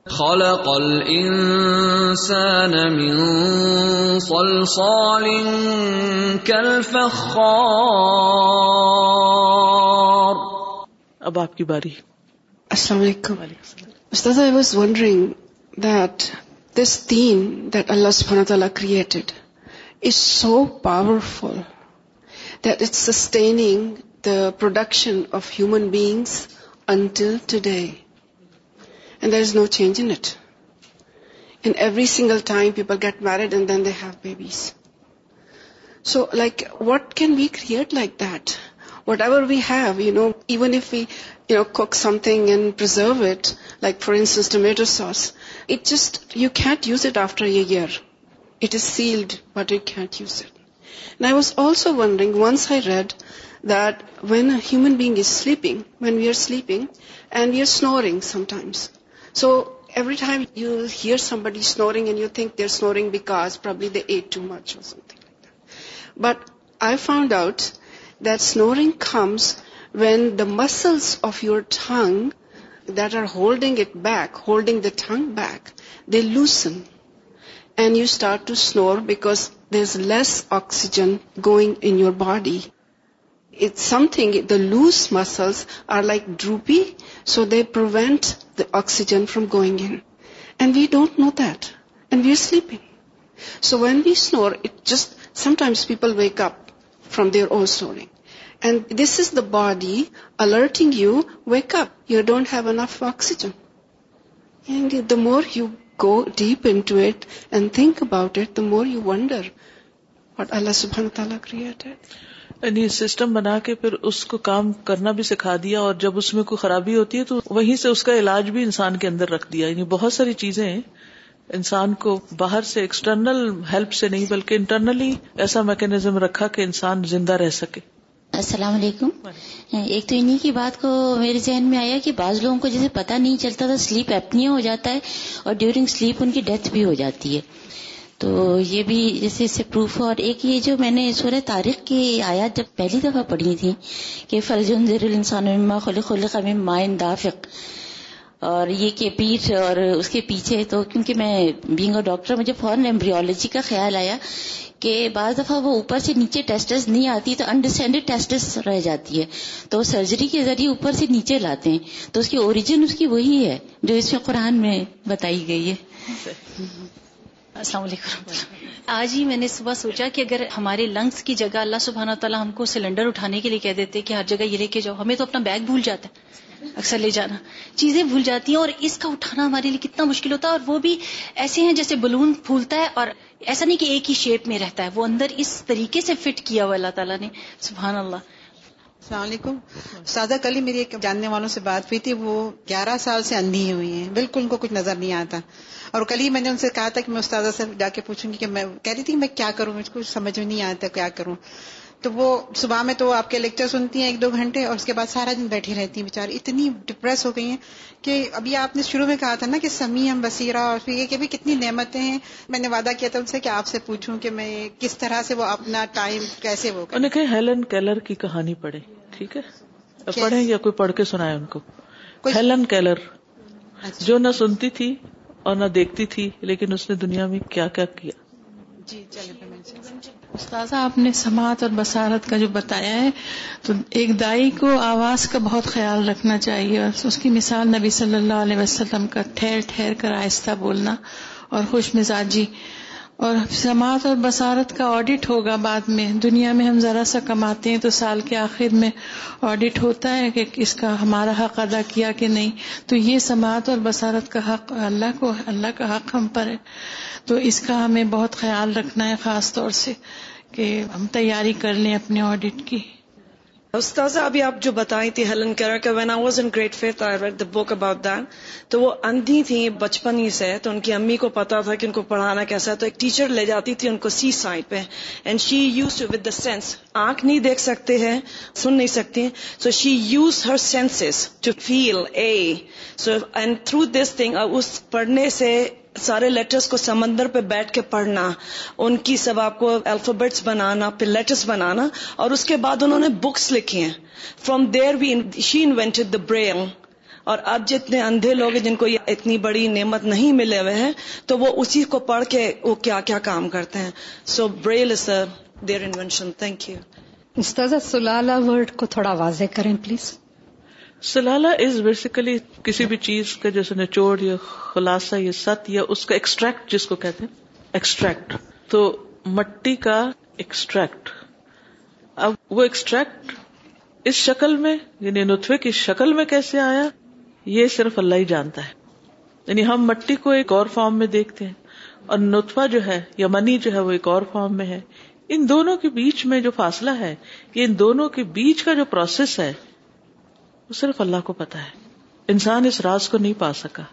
خلق الانسان من كالفخار اب آپ کی باری السلام علیکم استاذ واز ونڈرنگ دیٹ دس سبحانہ دلّہ created is so powerful that it's sustaining the production of human beings until today And there is no change in it. And every single time people get married and then they have babies. So what can we create like that? Whatever we have, even if we, cook something and preserve it, like for instance tomato sauce, it just, you can't use it after a year. It is sealed, but you can't use it. And I was also wondering, once I read that when a human being is sleeping, when we are sleeping, and we are snoring sometimes, so every time you hear somebody snoring and you think they're snoring because probably they ate too much or something like that. But I found out that snoring comes when the muscles of your tongue that are holding it back, holding the tongue back, they loosen. And you start to snore because there's less oxygen going in your body. It's something, the loose muscles are like droopy, so they prevent the oxygen from going in. And we don't know that. And we are sleeping. So when we snore, it just, sometimes people wake up from their own snoring. And this is the body alerting you, wake up, you don't have enough oxygen. And the more you go deep into it and think about it, the more you wonder what Allah subhanahu wa ta'ala created. یعنی system بنا کے پھر اس کو کام کرنا بھی سکھا دیا اور جب اس میں کوئی خرابی ہوتی ہے تو وہیں سے اس کا علاج بھی انسان کے اندر رکھ دیا یعنی بہت ساری چیزیں انسان کو باہر سے ایکسٹرنل ہیلپ سے نہیں بلکہ انٹرنلی ایسا میکینزم رکھا کہ انسان زندہ رہ سکے السلام علیکم ایک تو انہیں کی بات کو میرے ذہن میں آیا کہ بعض لوگوں کو جیسے پتہ نہیں چلتا تھا سلیپ اپنی ہو جاتا ہے اور ڈیورنگ سلیپ ان کی ڈیتھ بھی ہو جاتی ہے تو یہ بھی جیسے اس سے پروف ہے اور ایک یہ جو میں نے سورہ تاریخ کی آیات جب پہلی دفعہ پڑھی تھی کہ فلجر انسان الانسان خل خلق اما اندافق اور یہ کہ پیٹھ اور اس کے پیچھے تو کیونکہ میں بینگ اے ڈاکٹر مجھے فوراً ایمبریولوجی کا خیال آیا کہ بعض دفعہ وہ اوپر سے نیچے ٹیسٹس نہیں آتی تو ٹیسٹس رہ جاتی ہے تو سرجری کے ذریعے اوپر سے نیچے لاتے ہیں تو اس کی اوریجن اس کی وہی ہے جو اس میں قرآن میں بتائی گئی ہے السلام علیکم آج ہی میں نے صبح سوچا کہ اگر ہمارے لنگس کی جگہ اللہ سبحانہ و تعالیٰ ہم کو سلنڈر اٹھانے کے لیے کہہ دیتے کہ ہر جگہ یہ لے کے جاؤ ہمیں تو اپنا بیگ بھول جاتا ہے اکثر لے جانا چیزیں بھول جاتی ہیں اور اس کا اٹھانا ہمارے لیے کتنا مشکل ہوتا ہے اور وہ بھی ایسے ہیں جیسے بلون پھولتا ہے اور ایسا نہیں کہ ایک ہی شیپ میں رہتا ہے وہ اندر اس طریقے سے فٹ کیا ہوا اللہ تعالیٰ نے سبحان اللہ السلام علیکم کل کلی میری ایک جاننے والوں سے بات ہوئی تھی وہ گیارہ سال سے اندھی ہوئی ہیں بالکل ان کو کچھ نظر نہیں آتا اور کل ہی میں نے ان سے کہا تھا کہ میں استاذہ سے جا کے پوچھوں گی کہ میں کہہ رہی تھی میں کیا کروں مجھ کو سمجھ میں نہیں آتا کیا کروں تو وہ صبح میں تو آپ کے لیکچر سنتی ہیں ایک دو گھنٹے اور اس کے بعد سارا دن بیٹھی رہتی ہیں بےچاری اتنی ڈپریس ہو گئی ہیں کہ ابھی آپ نے شروع میں کہا تھا نا کہ ہم بسیرا اور پھر یہ کہ بھی کتنی نعمتیں ہیں میں نے وعدہ کیا تھا ان سے کہ آپ سے پوچھوں کہ میں کس طرح سے وہ اپنا ٹائم کیسے وہ ہیلن کیلر کی کہانی پڑھے ٹھیک ہے پڑھیں یا کوئی پڑھ کے سنائے ان کو ہیلن کیلر اچھا۔ جو نہ سنتی تھی اور نہ دیکھتی تھی لیکن اس نے دنیا میں کیا کیا جی استاذہ آپ نے سماعت اور بصارت کا جو بتایا ہے تو ایک دائی کو آواز کا بہت خیال رکھنا چاہیے اور اس کی مثال نبی صلی اللہ علیہ وسلم کا ٹھہر ٹھہر کر آہستہ بولنا اور خوش مزاجی جی اور سماعت اور بصارت کا آڈٹ ہوگا بعد میں دنیا میں ہم ذرا سا کماتے ہیں تو سال کے آخر میں آڈٹ ہوتا ہے کہ اس کا ہمارا حق ادا کیا کہ نہیں تو یہ سماعت اور بصارت کا حق اللہ کو اللہ کا حق ہم پر ہے تو اس کا ہمیں بہت خیال رکھنا ہے خاص طور سے کہ ہم تیاری کر لیں اپنے آڈٹ کی استاذہ ابھی آپ جو بتائی تھی Helen when I was in great faith I read the book about that تو وہ اندھی تھیں بچپن ہی سے تو ان کی امی کو پتا تھا کہ ان کو پڑھانا کیسا ہے تو ایک ٹیچر لے جاتی تھی ان کو سی سائڈ پہ and she use to with the sense آنکھ نہیں دیکھ سکتے ہیں سن نہیں سکتی so she use her senses to feel a so and through this thing اس پڑھنے سے سارے لیٹرز کو سمندر پہ بیٹھ کے پڑھنا ان کی سب آپ کو الفابیٹس بنانا پھر لیٹرز بنانا اور اس کے بعد انہوں نے بکس لکھی ہیں from there we she invented the Braille اور اب جتنے اندھے لوگ ہیں جن کو اتنی بڑی نعمت نہیں ملے ہوئے ہیں تو وہ اسی کو پڑھ کے وہ کیا کیا کام کرتے ہیں so Braille is their invention thank you استاذہ سلالہ ورڈ کو تھوڑا واضح کریں پلیز سلالہ از بیسیکلی کسی بھی چیز کا جیسے نچوڑ یا خلاصہ یا ست یا اس کا ایکسٹریکٹ جس کو کہتے ایکسٹریکٹ تو مٹی کا ایکسٹریکٹ اب وہ ایکسٹریکٹ اس شکل میں یعنی نتوے کی شکل میں کیسے آیا یہ صرف اللہ ہی جانتا ہے یعنی ہم مٹی کو ایک اور فارم میں دیکھتے ہیں اور نتوا جو ہے یا منی جو ہے وہ ایک اور فارم میں ہے ان دونوں کے بیچ میں جو فاصلہ ہے یہ ان دونوں کے بیچ کا جو پروسیس ہے وہ صرف اللہ کو پتا ہے انسان اس راز کو نہیں پا سکا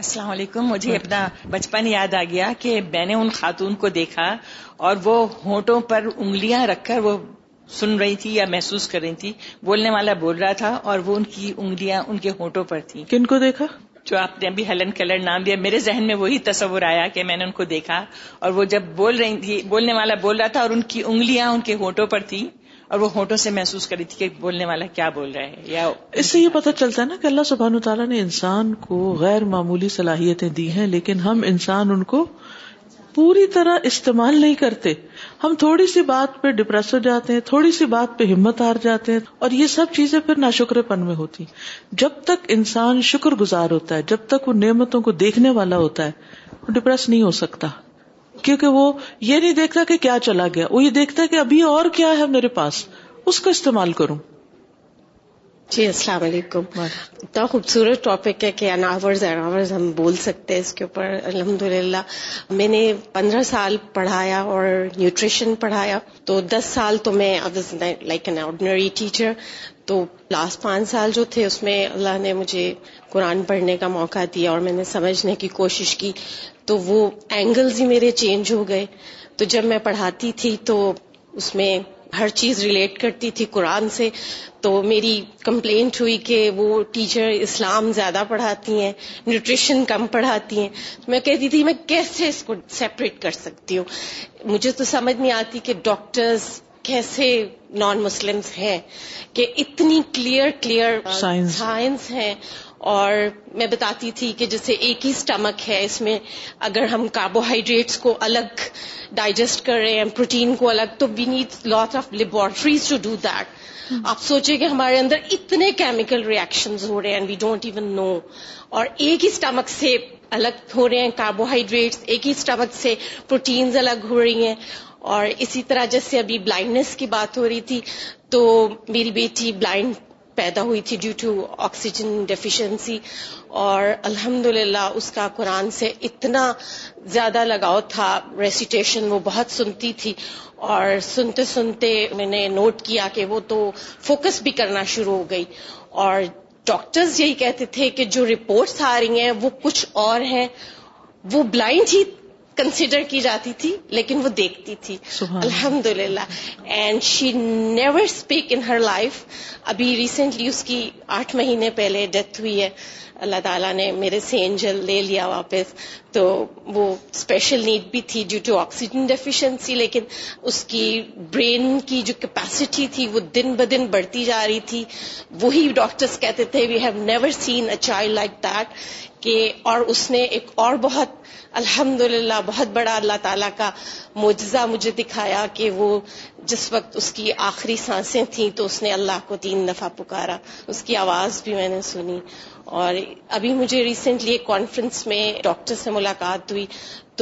السلام علیکم مجھے اپنا بچپن یاد آ گیا کہ میں نے ان خاتون کو دیکھا اور وہ ہونٹوں پر انگلیاں رکھ کر وہ سن رہی تھی یا محسوس کر رہی تھی بولنے والا بول رہا تھا اور وہ ان کی انگلیاں ان کے ہونٹوں پر تھی کن کو دیکھا جو آپ نے ابھی ہیلن کلر نام دیا میرے ذہن میں وہی تصور آیا کہ میں نے ان کو دیکھا اور وہ جب بول رہی تھی بولنے والا بول رہا تھا اور ان کی انگلیاں ان کے ہونٹوں پر تھی اور وہ ہونٹوں سے محسوس کری تھی کہ بولنے والا کیا بول رہا ہے یا اس سے یہ پتہ چلتا ہے نا کہ اللہ سبحان و تعالیٰ نے انسان کو غیر معمولی صلاحیتیں دی ہیں لیکن ہم انسان ان کو پوری طرح استعمال نہیں کرتے ہم تھوڑی سی بات پہ ڈپریس ہو جاتے ہیں تھوڑی سی بات پہ ہمت ہار جاتے ہیں اور یہ سب چیزیں پھر ناشکر پن میں ہوتی جب تک انسان شکر گزار ہوتا ہے جب تک وہ نعمتوں کو دیکھنے والا ہوتا ہے وہ ڈپریس نہیں ہو سکتا کیونکہ وہ یہ نہیں دیکھتا کہ کیا چلا گیا وہ یہ دیکھتا کہ ابھی اور کیا ہے میرے پاس اس کا استعمال کروں جی السلام علیکم اتنا خوبصورت ٹاپک ہے کہ اناورز اناورز ہم بول سکتے ہیں اس کے اوپر الحمد للہ میں نے پندرہ سال پڑھایا اور نیوٹریشن پڑھایا تو دس سال تو میں لائک این آرڈنری ٹیچر تو لاسٹ پانچ سال جو تھے اس میں اللہ نے مجھے قرآن پڑھنے کا موقع دیا اور میں نے سمجھنے کی کوشش کی تو وہ اینگلز ہی میرے چینج ہو گئے تو جب میں پڑھاتی تھی تو اس میں ہر چیز ریلیٹ کرتی تھی قرآن سے تو میری کمپلینٹ ہوئی کہ وہ ٹیچر اسلام زیادہ پڑھاتی ہیں نیوٹریشن کم پڑھاتی ہیں میں کہتی تھی میں کیسے اس کو سیپریٹ کر سکتی ہوں مجھے تو سمجھ نہیں آتی کہ ڈاکٹرز کیسے نان مسلم ہیں کہ اتنی کلیئر کلیئر سائنس ہیں اور میں بتاتی تھی کہ جیسے ایک ہی اسٹمک ہے اس میں اگر ہم کاربوہائیڈریٹس کو الگ ڈائجسٹ کر رہے ہیں پروٹین کو الگ تو we need lot of laboratories to do that آپ سوچیں کہ ہمارے اندر اتنے کیمیکل ریئیکشنز ہو رہے ہیں وی ڈونٹ ایون نو اور ایک ہی اسٹمک سے الگ ہو رہے ہیں کاربوہائیڈریٹس ایک ہی اسٹمک سے پروٹینز الگ ہو رہی ہیں اور اسی طرح جیسے ابھی بلائنڈنس کی بات ہو رہی تھی تو میری بیٹی بلائنڈ پیدا ہوئی تھی ڈیو ٹو آکسیجن ڈیفیشنسی اور الحمد اس کا قرآن سے اتنا زیادہ لگاؤ تھا ریسیٹیشن وہ بہت سنتی تھی اور سنتے سنتے میں نے نوٹ کیا کہ وہ تو فوکس بھی کرنا شروع ہو گئی اور ڈاکٹرز یہی کہتے تھے کہ جو رپورٹس آ رہی ہیں وہ کچھ اور ہیں وہ بلائنڈ ہی کنسیڈر کی جاتی تھی لیکن وہ دیکھتی تھی الحمد للہ and she never speak in her life ابھی ریسنٹلی اس کی آٹھ مہینے پہلے ڈیتھ ہوئی ہے اللہ تعالیٰ نے میرے سے اینجل لے لیا واپس تو وہ اسپیشل نیڈ بھی تھی ڈیو ٹو آکسیجن ڈیفیشنسی لیکن اس کی برین کی جو کیپیسٹی تھی وہ دن بدن بڑھتی جا رہی تھی وہی ڈاکٹرس کہتے تھے we have never seen a child like that کہ اور اس نے ایک اور بہت الحمد بہت بڑا اللہ تعالیٰ کا معجزہ مجھے دکھایا کہ وہ جس وقت اس کی آخری سانسیں تھیں تو اس نے اللہ کو تین دفعہ پکارا اس کی آواز بھی میں نے سنی اور ابھی مجھے ریسنٹلی ایک کانفرنس میں ڈاکٹر سے ملاقات ہوئی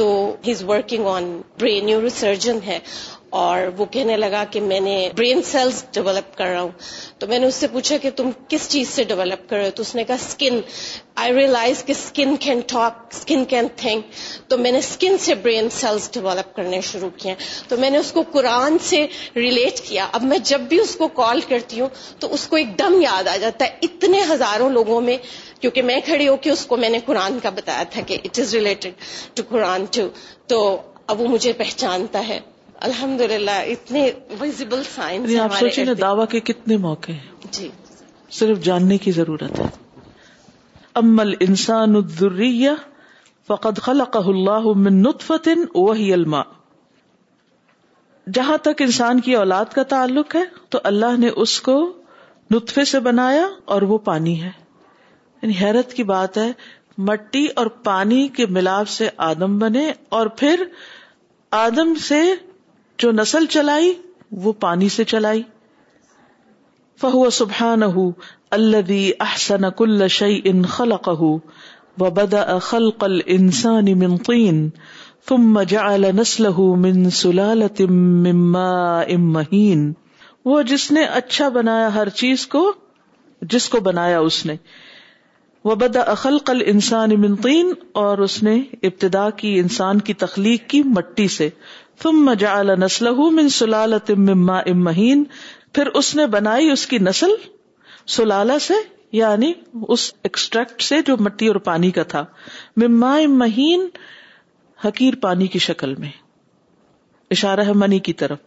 تو he is working on brain neurosurgeon ہے اور وہ کہنے لگا کہ میں نے برین سیلز ڈیولپ کر رہا ہوں تو میں نے اس سے پوچھا کہ تم کس چیز سے ڈیولپ کر رہے ہو تو اس نے کہا اسکن آئی ریئلائز کہ skin can talk skin can think تو میں نے اسکن سے برین سیلز ڈیولپ کرنے شروع کیے تو میں نے اس کو قرآن سے ریلیٹ کیا اب میں جب بھی اس کو کال کرتی ہوں تو اس کو ایک دم یاد آ جاتا ہے اتنے ہزاروں لوگوں میں کیونکہ میں کھڑی ہو کے اس کو میں نے قرآن کا بتایا تھا کہ it is related to Quran to تو اب وہ مجھے پہچانتا ہے الحمد للہ اتنے ویزیبل یعنی آپ دعوی کے کتنے موقع ہیں جی صرف جاننے کی ضرورت ہے امل انسان جہاں تک انسان کی اولاد کا تعلق ہے تو اللہ نے اس کو نطفے سے بنایا اور وہ پانی ہے یعنی حیرت کی بات ہے مٹی اور پانی کے ملاپ سے آدم بنے اور پھر آدم سے جو نسل چلائی وہ پانی سے چلائی فہو سبحان احسن کل شعی ان خلق و من ماء مهين وہ جس نے اچھا بنایا ہر چیز کو جس کو بنایا اس نے وبدا بد اخل قل انسانی اور اس نے ابتدا کی انسان کی تخلیق کی مٹی سے ثم جعل نسله من سلالت من ماء مہین پھر اس نے بنائی اس کی نسل سلالہ سے یعنی اس ایکسٹریکٹ سے جو مٹی اور پانی کا تھا مما مہین حقیر پانی کی شکل میں اشارہ ہے منی کی طرف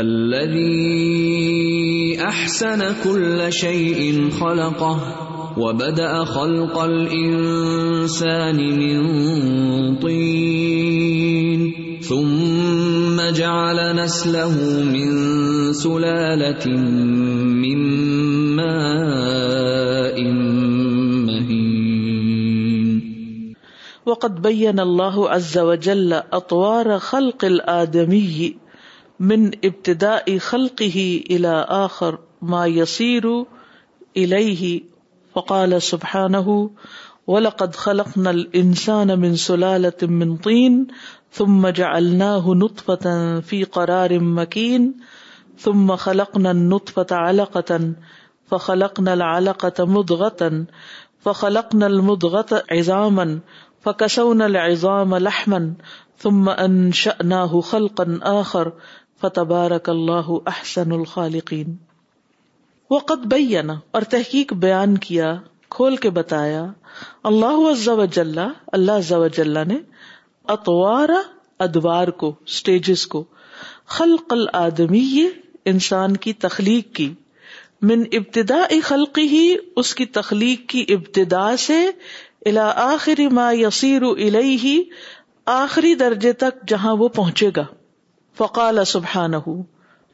الذي احسن كل شيء خلقه وبدا خلق الانسان من طين ثم جعل نسله من سلالة من ماء مهين وقد بين الله عز وجل أطوار خلق الآدمي من ابتداء خلقه إلى آخر ما يصير إليه فقال سبحانه ولقد خلقنا الإنسان من سلالة من طين ثم جعلناه نطفة في قرار مكين ثم خلقنا النطفة علقة فخلقنا العلقة مضغة فخلقنا المضغة عظاما فكسونا العظام لحما ثم أنشأناه خلقا آخر فتبارك الله أحسن الخالقين وقد بينا اور تحقیق بیان کیا کھول کے بتایا اللہ عز و جل اللہ عز و جل نے اطوار ادوار کو سٹیجز کو خلق آدمی انسان کی تخلیق کی من ابتدا خلقی ہی اس کی تخلیق کی ابتدا سے الى آخر ما یسیر الیہ آخری درجے تک جہاں وہ پہنچے گا فقال سبحان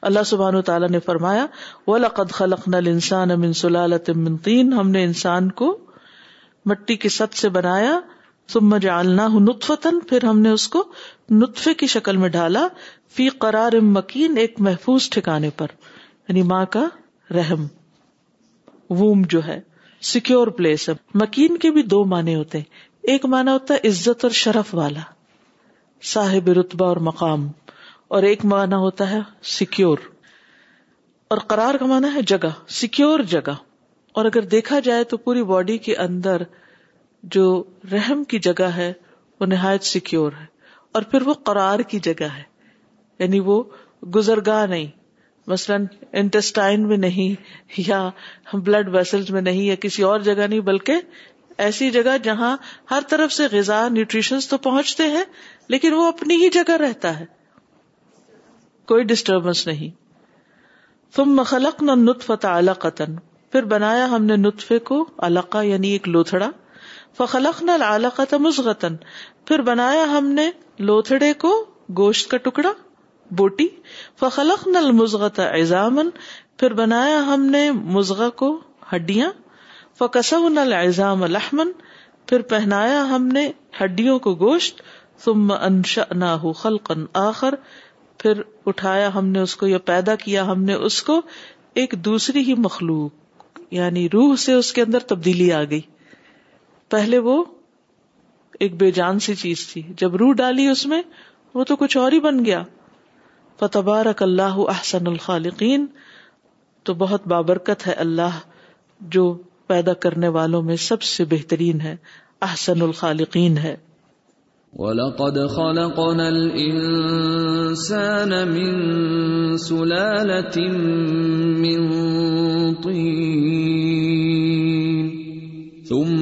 اللہ سبحان تعالیٰ نے فرمایا وَلَقَدْ خَلَقْنَا الْإِنسَانَ مِن سُلَالَةٍ مِّن تین ہم نے انسان کو مٹی کی ست سے بنایا مجالنا ہوں نطفے کی شکل میں ڈالا ایک محفوظ ٹھکانے پر یعنی ماں کا رحم ووم جو ہے پلیس ہے مکین کے بھی دو معنی ہوتے ہیں ایک معنی ہوتا ہے عزت اور شرف والا صاحب رتبہ اور مقام اور ایک معنی ہوتا ہے سیکیور اور قرار کا معنی ہے جگہ سیکیور جگہ اور اگر دیکھا جائے تو پوری باڈی کے اندر جو رحم کی جگہ ہے وہ نہایت سیکیور ہے اور پھر وہ قرار کی جگہ ہے یعنی وہ گزرگاہ نہیں مثلاً انٹسٹائن میں نہیں یا بلڈ ویسل میں نہیں یا کسی اور جگہ نہیں بلکہ ایسی جگہ جہاں ہر طرف سے غذا نیوٹریشن تو پہنچتے ہیں لیکن وہ اپنی ہی جگہ رہتا ہے کوئی ڈسٹربنس نہیں تم مخلق نطف تلا پھر بنایا ہم نے نطفے کو القا یعنی ایک لوتھڑا فخلق نہ علقت مثغتن پھر بنایا ہم نے لوتھڑے کو گوشت کا ٹکڑا بوٹی فخلق نل مزغت ایزامن پھر بنایا ہم نے مزغ کو ہڈیاں فقص نل ایزام لحمن پھر پہنایا ہم نے ہڈیوں کو گوشت انش نہ خلقن آخر پھر اٹھایا ہم نے اس کو یا پیدا کیا ہم نے اس کو ایک دوسری ہی مخلوق یعنی روح سے اس کے اندر تبدیلی آ گئی پہلے وہ ایک بے جان سی چیز تھی جب روح ڈالی اس میں وہ تو کچھ اور ہی بن گیا فتبارک اللہ احسن الخالقین تو بہت بابرکت ہے اللہ جو پیدا کرنے والوں میں سب سے بہترین ہے احسن الخالقین ہے وَلَقَدْ الْإِنسَانَ سُلَالَةٍ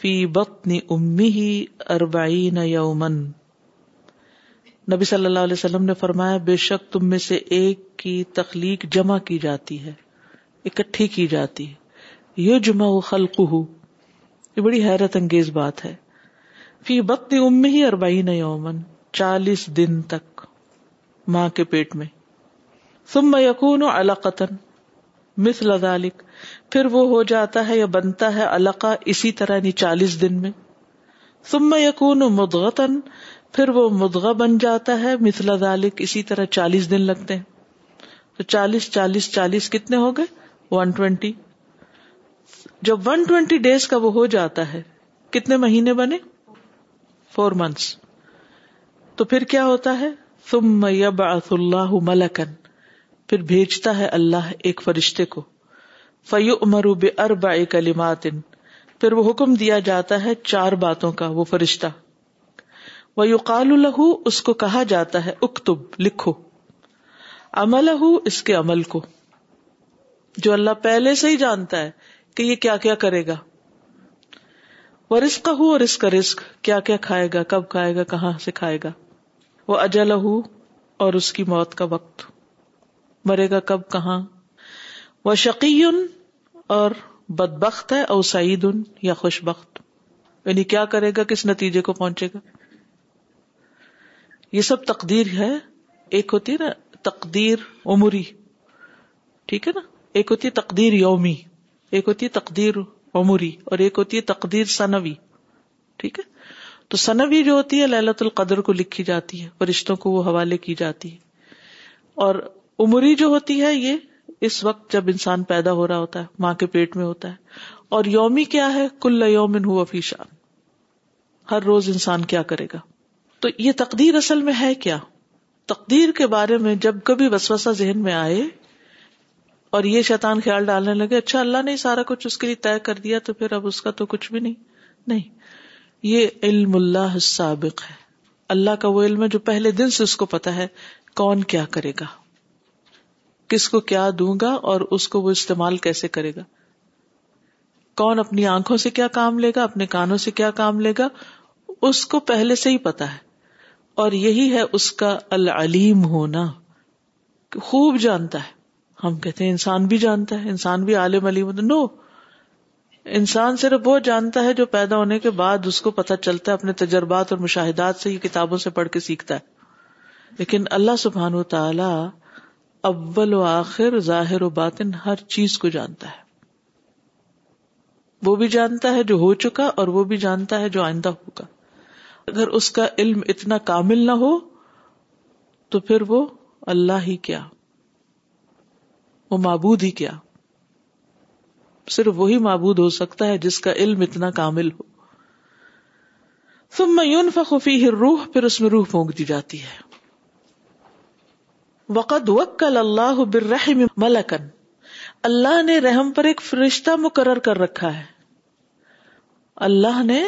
فی بکنی امی اربائی نبی صلی اللہ علیہ وسلم نے فرمایا بے شک تم میں سے ایک کی تخلیق جمع کی جاتی ہے اکٹھی کی جاتی ہے یو و خلق ہو یہ بڑی حیرت انگیز بات ہے فی وکنی امی ہی اربائی نہ یومن چالیس دن تک ماں کے پیٹ میں ثم یقون و مثل مثلاق پھر وہ ہو جاتا ہے یا بنتا ہے القا اسی طرح یعنی چالیس دن میں یقون مدغتن پھر وہ مدغ بن جاتا ہے مثلا اسی طرح چالیس دن لگتے ہیں تو چالیس چالیس چالیس کتنے ہو گئے ون ٹوینٹی جب ون ٹوینٹی ڈیز کا وہ ہو جاتا ہے کتنے مہینے بنے فور منتھس تو پھر کیا ہوتا ہے ثم یبعث اللہ ملکن پھر بھیجتا ہے اللہ ایک فرشتے کو فیو وہ حکم دیا جاتا ہے چار باتوں کا وہ فرشتہ اس کو کہا جاتا ہے اکتب لکھو امل کے عمل کو جو اللہ پہلے سے ہی جانتا ہے کہ یہ کیا کیا کرے گا وہ رسک ہو اور اس کا رسک کیا کیا کھائے گا کب کھائے گا کہاں سے کھائے گا وہ اجل اور اس کی موت کا وقت مرے گا کب کہاں وہ شقی اور بد بخت ہے اور سعید ان یا خوش بخت یعنی کیا کرے گا کس نتیجے کو پہنچے گا یہ سب تقدیر ہے ایک ہوتی ہے نا تقدیر عمری ٹھیک ہے نا ایک ہوتی ہے تقدیر یومی ایک ہوتی ہے تقدیر عمری اور ایک ہوتی ہے تقدیر ثنوی ٹھیک ہے تو صنوی جو ہوتی ہے للت القدر کو لکھی جاتی ہے فرشتوں کو وہ حوالے کی جاتی ہے اور عمری جو ہوتی ہے یہ اس وقت جب انسان پیدا ہو رہا ہوتا ہے ماں کے پیٹ میں ہوتا ہے اور یومی کیا ہے کل یومن ہوا شان ہر روز انسان کیا کرے گا تو یہ تقدیر اصل میں ہے کیا تقدیر کے بارے میں جب کبھی ذہن میں آئے اور یہ شیطان خیال ڈالنے لگے اچھا اللہ نے سارا کچھ اس کے لیے طے کر دیا تو پھر اب اس کا تو کچھ بھی نہیں نہیں یہ علم اللہ سابق ہے اللہ کا وہ علم ہے جو پہلے دن سے اس کو پتا ہے کون کیا کرے گا کس کو کیا دوں گا اور اس کو وہ استعمال کیسے کرے گا کون اپنی آنکھوں سے کیا کام لے گا اپنے کانوں سے کیا کام لے گا اس کو پہلے سے ہی پتا ہے اور یہی ہے اس کا العلیم ہونا خوب جانتا ہے ہم کہتے ہیں انسان بھی جانتا ہے انسان بھی عالم علیم نو انسان صرف وہ جانتا ہے جو پیدا ہونے کے بعد اس کو پتا چلتا ہے اپنے تجربات اور مشاہدات سے یہ کتابوں سے پڑھ کے سیکھتا ہے لیکن اللہ سبحان و تعالی اول و آخر ظاہر و باطن ہر چیز کو جانتا ہے وہ بھی جانتا ہے جو ہو چکا اور وہ بھی جانتا ہے جو آئندہ ہوگا اگر اس کا علم اتنا کامل نہ ہو تو پھر وہ اللہ ہی کیا وہ معبود ہی کیا صرف وہی معبود ہو سکتا ہے جس کا علم اتنا کامل ہو فيه روح پھر اس میں روح پھونک دی جاتی ہے وقت وکل اللہ برحم ملکن اللہ نے رحم پر ایک فرشتہ مقرر کر رکھا ہے اللہ نے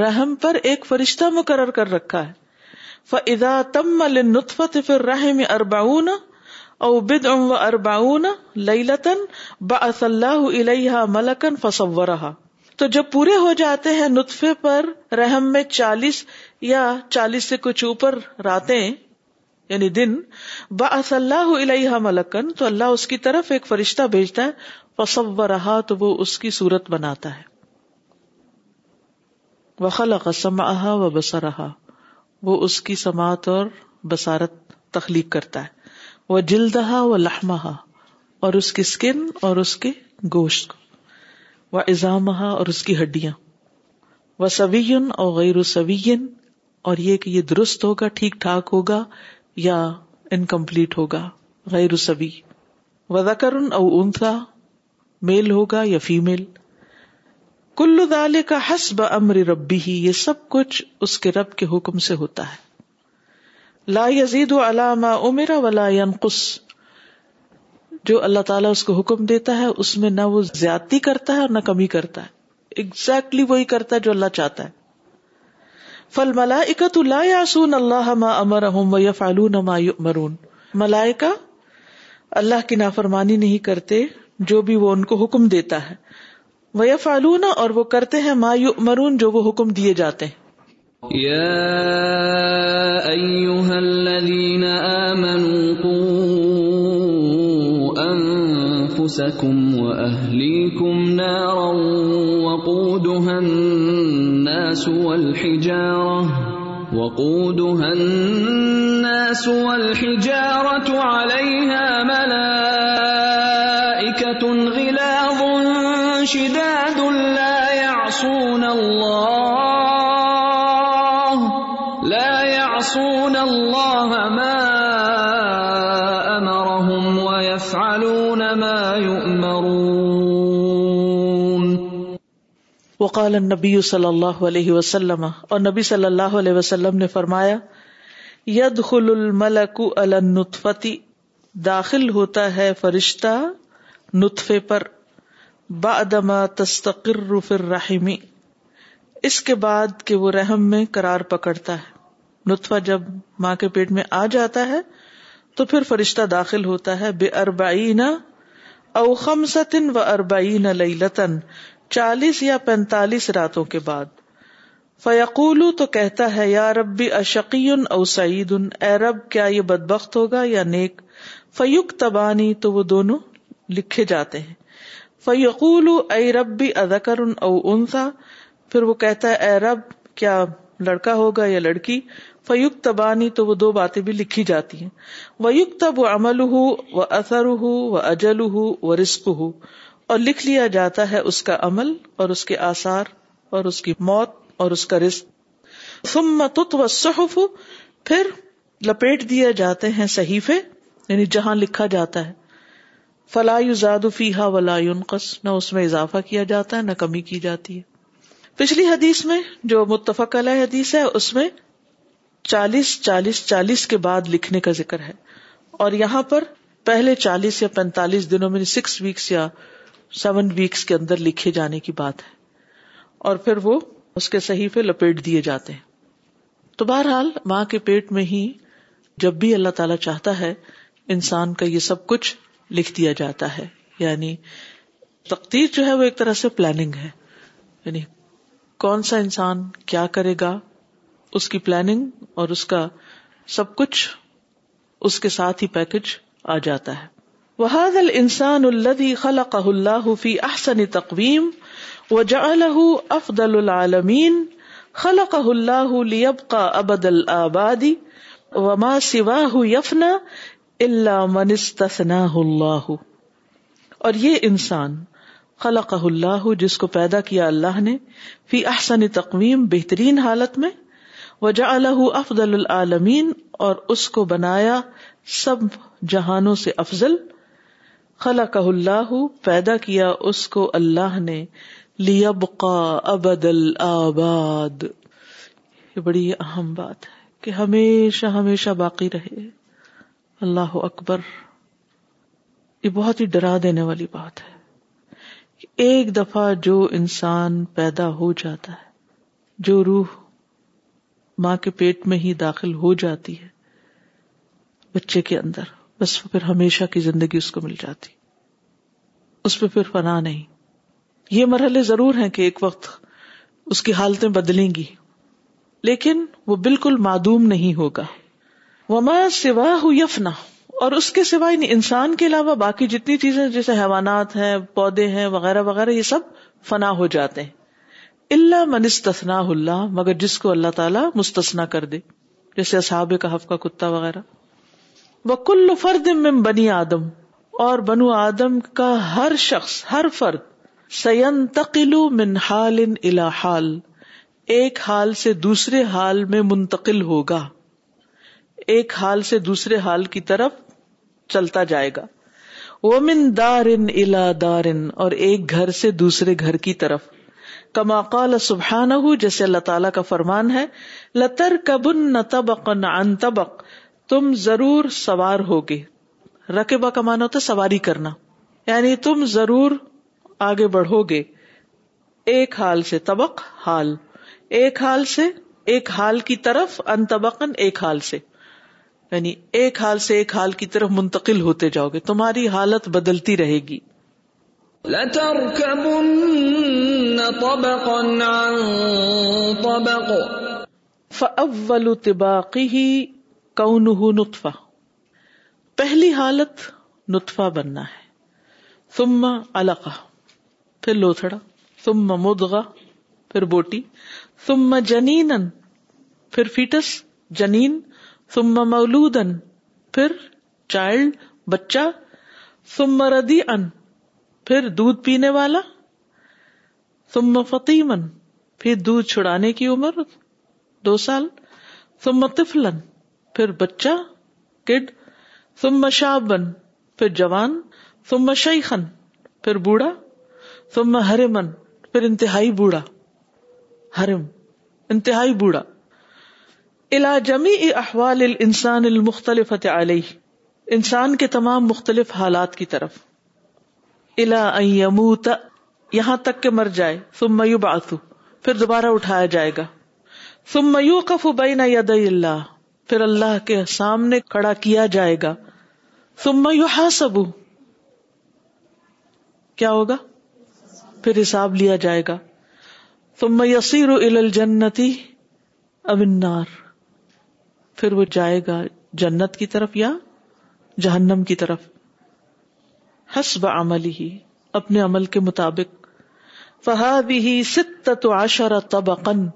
رحم پر ایک فرشتہ مقرر کر رکھا ہے فضا تم فر رحم ارباؤن بد ام و ارباؤن لطن با علیہ ملکن فصور تو جب پورے ہو جاتے ہیں نطفے پر رحم میں چالیس یا چالیس سے کچھ اوپر راتیں یعنی دن اللہ علیہ ملکن تو اللہ اس کی طرف ایک فرشتہ بھیجتا ہے تو وہ اس کی صورت بناتا ہے وہ و اس کی سماعت اور بسارت تخلیق کرتا ہے وہ جلدہ و لہمہ اور اس کی اسکن اور اس کے گوشت کو وہ اظام اور اس کی ہڈیاں وہ سوین اور غیر سوین اور یہ کہ یہ درست ہوگا ٹھیک ٹھاک ہوگا یا انکمپلیٹ ہوگا غیر وزا کرن او انسا میل ہوگا یا فیمیل کلو دال کا حسب امر ربی ہی یہ سب کچھ اس کے رب کے حکم سے ہوتا ہے لا یزید و علامہ امیرا والا جو اللہ تعالیٰ اس کو حکم دیتا ہے اس میں نہ وہ زیادتی کرتا ہے اور نہ کمی کرتا ہے اگزیکٹلی exactly وہی کرتا ہے جو اللہ چاہتا ہے فل ملائکت اللہ یاسون اللہ ما امر و فالون ما مرون ملائکا اللہ کی نافرمانی نہیں کرتے جو بھی وہ ان کو حکم دیتا ہے وہ فالون اور وہ کرتے ہیں ما مرون جو وہ حکم دیے جاتے ہیں أنفسكم وأهليكم نارا وقودها الناس والحجارة وقودها الناس والحجارة عليها ملائكة غلاظ شداد وقال نبی صلی اللہ علیہ وسلم اور نبی صلی اللہ علیہ وسلم نے فرمایا داخل ہوتا ہے فرشتہ نطفے پر تستقر الرحمی اس کے بعد کہ وہ رحم میں کرار پکڑتا ہے نطفہ جب ماں کے پیٹ میں آ جاتا ہے تو پھر فرشتہ داخل ہوتا ہے بے اربائی نہ اوخم ستن و اربائی نہ لئی چالیس یا پینتالیس راتوں کے بعد فیقول تو کہتا ہے یا ربی اشقی او سعید ان رب کیا یہ بدبخت ہوگا یا نیک فیوک تبانی تو وہ دونوں لکھے جاتے ہیں فیقول اے ادکر ان او انسا پھر وہ کہتا ہے اے رب کیا لڑکا ہوگا یا لڑکی فیوک تبانی تو وہ دو باتیں بھی لکھی جاتی وہ ویوک تب عمل ہو و اثر ہو و اجل رسک ہوں اور لکھ لیا جاتا ہے اس کا عمل اور اس کے آسار اور اس کی موت اور اس کا پھر لپیٹ جاتے ہیں صحیفے یعنی جہاں لکھا جاتا ہے ولا نہ اس میں اضافہ کیا جاتا ہے نہ کمی کی جاتی ہے پچھلی حدیث میں جو متفق علیہ حدیث ہے اس میں چالیس چالیس چالیس کے بعد لکھنے کا ذکر ہے اور یہاں پر پہلے چالیس یا پینتالیس دنوں میں سکس ویکس یا سیون ویکس کے اندر لکھے جانے کی بات ہے اور پھر وہ اس کے صحیفے پہ لپیٹ دیے جاتے ہیں تو بہرحال ماں کے پیٹ میں ہی جب بھی اللہ تعالی چاہتا ہے انسان کا یہ سب کچھ لکھ دیا جاتا ہے یعنی تقدیر جو ہے وہ ایک طرح سے پلاننگ ہے یعنی کون سا انسان کیا کرے گا اس کی پلاننگ اور اس کا سب کچھ اس کے ساتھ ہی پیکج آ جاتا ہے الانسان انسان خلقه الله اللہ فی تقويم تقویم افضل الح افدل العالمین ليبقى اللہ الاباد وما سواہ اور یہ انسان خلاق اللہ جس کو پیدا کیا اللہ نے فی احسن تقویم بہترین حالت میں وجا الح افدل العالمین اور اس کو بنایا سب جہانوں سے افضل خلق اللہ پیدا کیا اس کو اللہ نے لیا بقا ابدل آباد یہ بڑی اہم بات ہے کہ ہمیشہ ہمیشہ باقی رہے اللہ اکبر یہ بہت ہی ڈرا دینے والی بات ہے ایک دفعہ جو انسان پیدا ہو جاتا ہے جو روح ماں کے پیٹ میں ہی داخل ہو جاتی ہے بچے کے اندر بس پھر ہمیشہ کی زندگی اس کو مل جاتی اس پہ پھر فنا نہیں یہ مرحلے ضرور ہیں کہ ایک وقت اس کی حالتیں بدلیں گی لیکن وہ بالکل معدوم نہیں ہوگا سوا یفنا اور اس کے سوا یعنی انسان کے علاوہ باقی جتنی چیزیں جیسے حیوانات ہیں پودے ہیں وغیرہ وغیرہ یہ سب فنا ہو جاتے ہیں اللہ منستنا اللہ مگر جس کو اللہ تعالیٰ مستثنا کر دے جیسے اصحاب کا کتا وہ کل فرد بنی آدم اور بنو آدم کا ہر شخص ہر فرد سین تقلو من حال ان دوسرے حال میں منتقل ہوگا ایک حال سے دوسرے حال کی طرف چلتا جائے گا وہ من دار ان الا دار ان اور ایک گھر سے دوسرے گھر کی طرف کما قال سبحان جیسے اللہ تعالیٰ کا فرمان ہے لتر کبن نہ تبک نہ ان تبک تم ضرور سوار ہوگے رقبا کمانا تو سواری کرنا یعنی تم ضرور آگے بڑھو گے ایک حال سے طبق حال ایک حال سے ایک حال کی طرف ان تبک ایک حال سے یعنی ایک حال سے ایک حال کی طرف منتقل ہوتے جاؤ گے تمہاری حالت بدلتی رہے گی كونه نقطہ پہلی حالت نتفا بننا ہے سما لوتھڑا سما مدغا پھر بوٹی جنین پھر فیٹس مولودن پھر چائلڈ بچہ سما ردی ان پھر دودھ پینے والا ثم فتیمن پھر دودھ چھڑانے کی عمر دو سال طفلن پھر بچہ کڈ سما شن پھر جوان سم شیخن پھر بوڑھا تم ہرمن من پھر انتہائی بوڑھا ہرم انتہائی بوڑھا الا جمی احوال الانسان انسان المختلف علیہ انسان کے تمام مختلف حالات کی طرف الا یہاں تک کے مر جائے ثم یبعث پھر دوبارہ اٹھایا جائے گا یوقف کف یدی اللہ پھر اللہ کے سامنے کیا جائے گا سب کیا ہوگا پھر حساب لیا جائے گا الى الجنتی الج امنار پھر وہ جائے گا جنت کی طرف یا جہنم کی طرف حسب عمل ہی اپنے عمل کے مطابق طبقن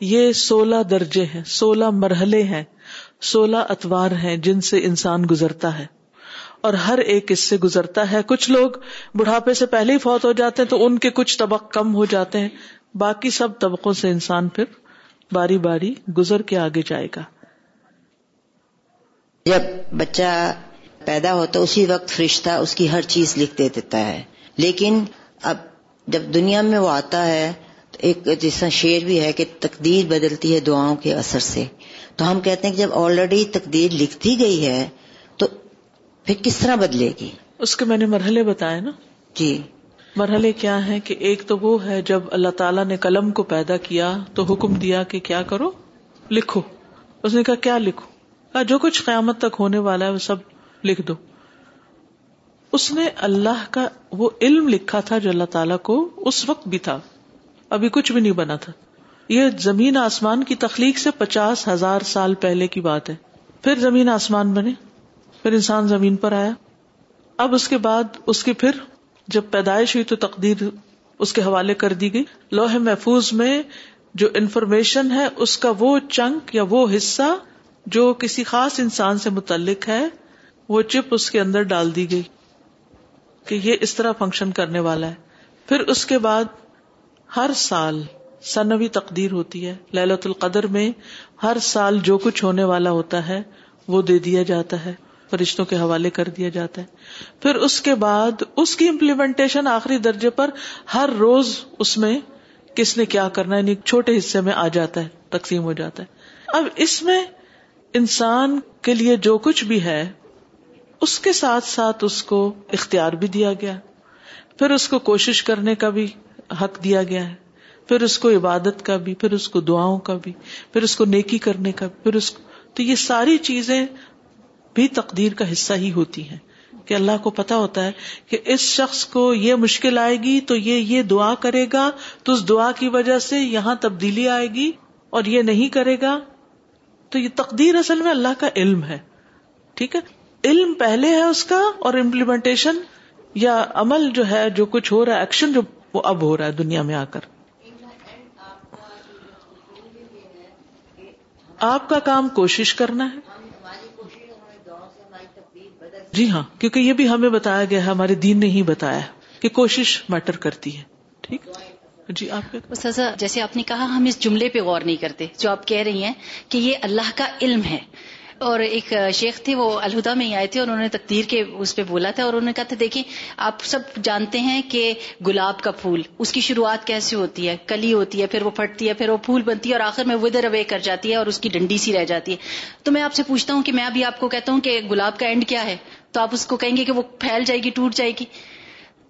یہ سولہ درجے ہیں سولہ مرحلے ہیں سولہ اتوار ہیں جن سے انسان گزرتا ہے اور ہر ایک اس سے گزرتا ہے کچھ لوگ بڑھاپے سے پہلے ہی فوت ہو جاتے ہیں تو ان کے کچھ طبق کم ہو جاتے ہیں باقی سب طبقوں سے انسان پھر باری باری گزر کے آگے جائے گا جب بچہ پیدا ہوتا اسی وقت فرشتہ اس کی ہر چیز لکھ دے دیتا ہے لیکن اب جب دنیا میں وہ آتا ہے تو ایک جیسا شعر بھی ہے کہ تقدیر بدلتی ہے دعاؤں کے اثر سے تو ہم کہتے ہیں کہ جب آلریڈی تقدیر لکھتی گئی ہے تو پھر کس طرح بدلے گی اس کے میں نے مرحلے بتایا نا جی مرحلے کیا ہیں کہ ایک تو وہ ہے جب اللہ تعالیٰ نے قلم کو پیدا کیا تو حکم دیا کہ کیا کرو لکھو اس نے کہا کیا لکھو جو کچھ قیامت تک ہونے والا ہے وہ سب لکھ دو اس نے اللہ کا وہ علم لکھا تھا جو اللہ تعالیٰ کو اس وقت بھی تھا ابھی کچھ بھی نہیں بنا تھا یہ زمین آسمان کی تخلیق سے پچاس ہزار سال پہلے کی بات ہے پھر زمین آسمان بنے پھر انسان زمین پر آیا اب اس کے بعد اس کی پھر جب پیدائش ہوئی تو تقدیر اس کے حوالے کر دی گئی لوہے محفوظ میں جو انفارمیشن ہے اس کا وہ چنک یا وہ حصہ جو کسی خاص انسان سے متعلق ہے وہ چپ اس کے اندر ڈال دی گئی کہ یہ اس طرح فنکشن کرنے والا ہے پھر اس کے بعد ہر سال سنوی تقدیر ہوتی ہے للت القدر میں ہر سال جو کچھ ہونے والا ہوتا ہے وہ دے دیا جاتا ہے فرشتوں کے حوالے کر دیا جاتا ہے پھر اس کے بعد اس کی امپلیمنٹیشن آخری درجے پر ہر روز اس میں کس نے کیا کرنا یعنی چھوٹے حصے میں آ جاتا ہے تقسیم ہو جاتا ہے اب اس میں انسان کے لیے جو کچھ بھی ہے اس کے ساتھ ساتھ اس کو اختیار بھی دیا گیا پھر اس کو کوشش کرنے کا بھی حق دیا گیا ہے پھر اس کو عبادت کا بھی پھر اس کو دعاؤں کا بھی پھر اس کو نیکی کرنے کا پھر اس کو تو یہ ساری چیزیں بھی تقدیر کا حصہ ہی ہوتی ہیں کہ اللہ کو پتا ہوتا ہے کہ اس شخص کو یہ مشکل آئے گی تو یہ یہ دعا کرے گا تو اس دعا کی وجہ سے یہاں تبدیلی آئے گی اور یہ نہیں کرے گا تو یہ تقدیر اصل میں اللہ کا علم ہے ٹھیک ہے علم پہلے ہے اس کا اور امپلیمنٹیشن یا عمل جو ہے جو کچھ ہو رہا ہے ایکشن جو وہ اب ہو رہا ہے دنیا میں آ کر آپ کا کام کوشش کرنا ہے جی ہاں کیونکہ یہ بھی ہمیں بتایا گیا ہے ہمارے دین نے ہی بتایا ہے کہ کوشش میٹر کرتی ہے ٹھیک جی آپ سزا جیسے آپ نے کہا ہم اس جملے پہ غور نہیں کرتے جو آپ کہہ رہی ہیں کہ یہ اللہ کا علم ہے اور ایک شیخ تھی وہ الہدا میں ہی آئے تھے اور انہوں نے تقدیر کے اس پہ بولا تھا اور انہوں نے کہا تھا دیکھیں آپ سب جانتے ہیں کہ گلاب کا پھول اس کی شروعات کیسے ہوتی ہے کلی ہوتی ہے پھر وہ پھٹتی ہے پھر وہ پھول بنتی ہے اور آخر میں ودر اوے کر جاتی ہے اور اس کی ڈنڈی سی رہ جاتی ہے تو میں آپ سے پوچھتا ہوں کہ میں ابھی آپ کو کہتا ہوں کہ گلاب کا اینڈ کیا ہے تو آپ اس کو کہیں گے کہ وہ پھیل جائے گی ٹوٹ جائے گی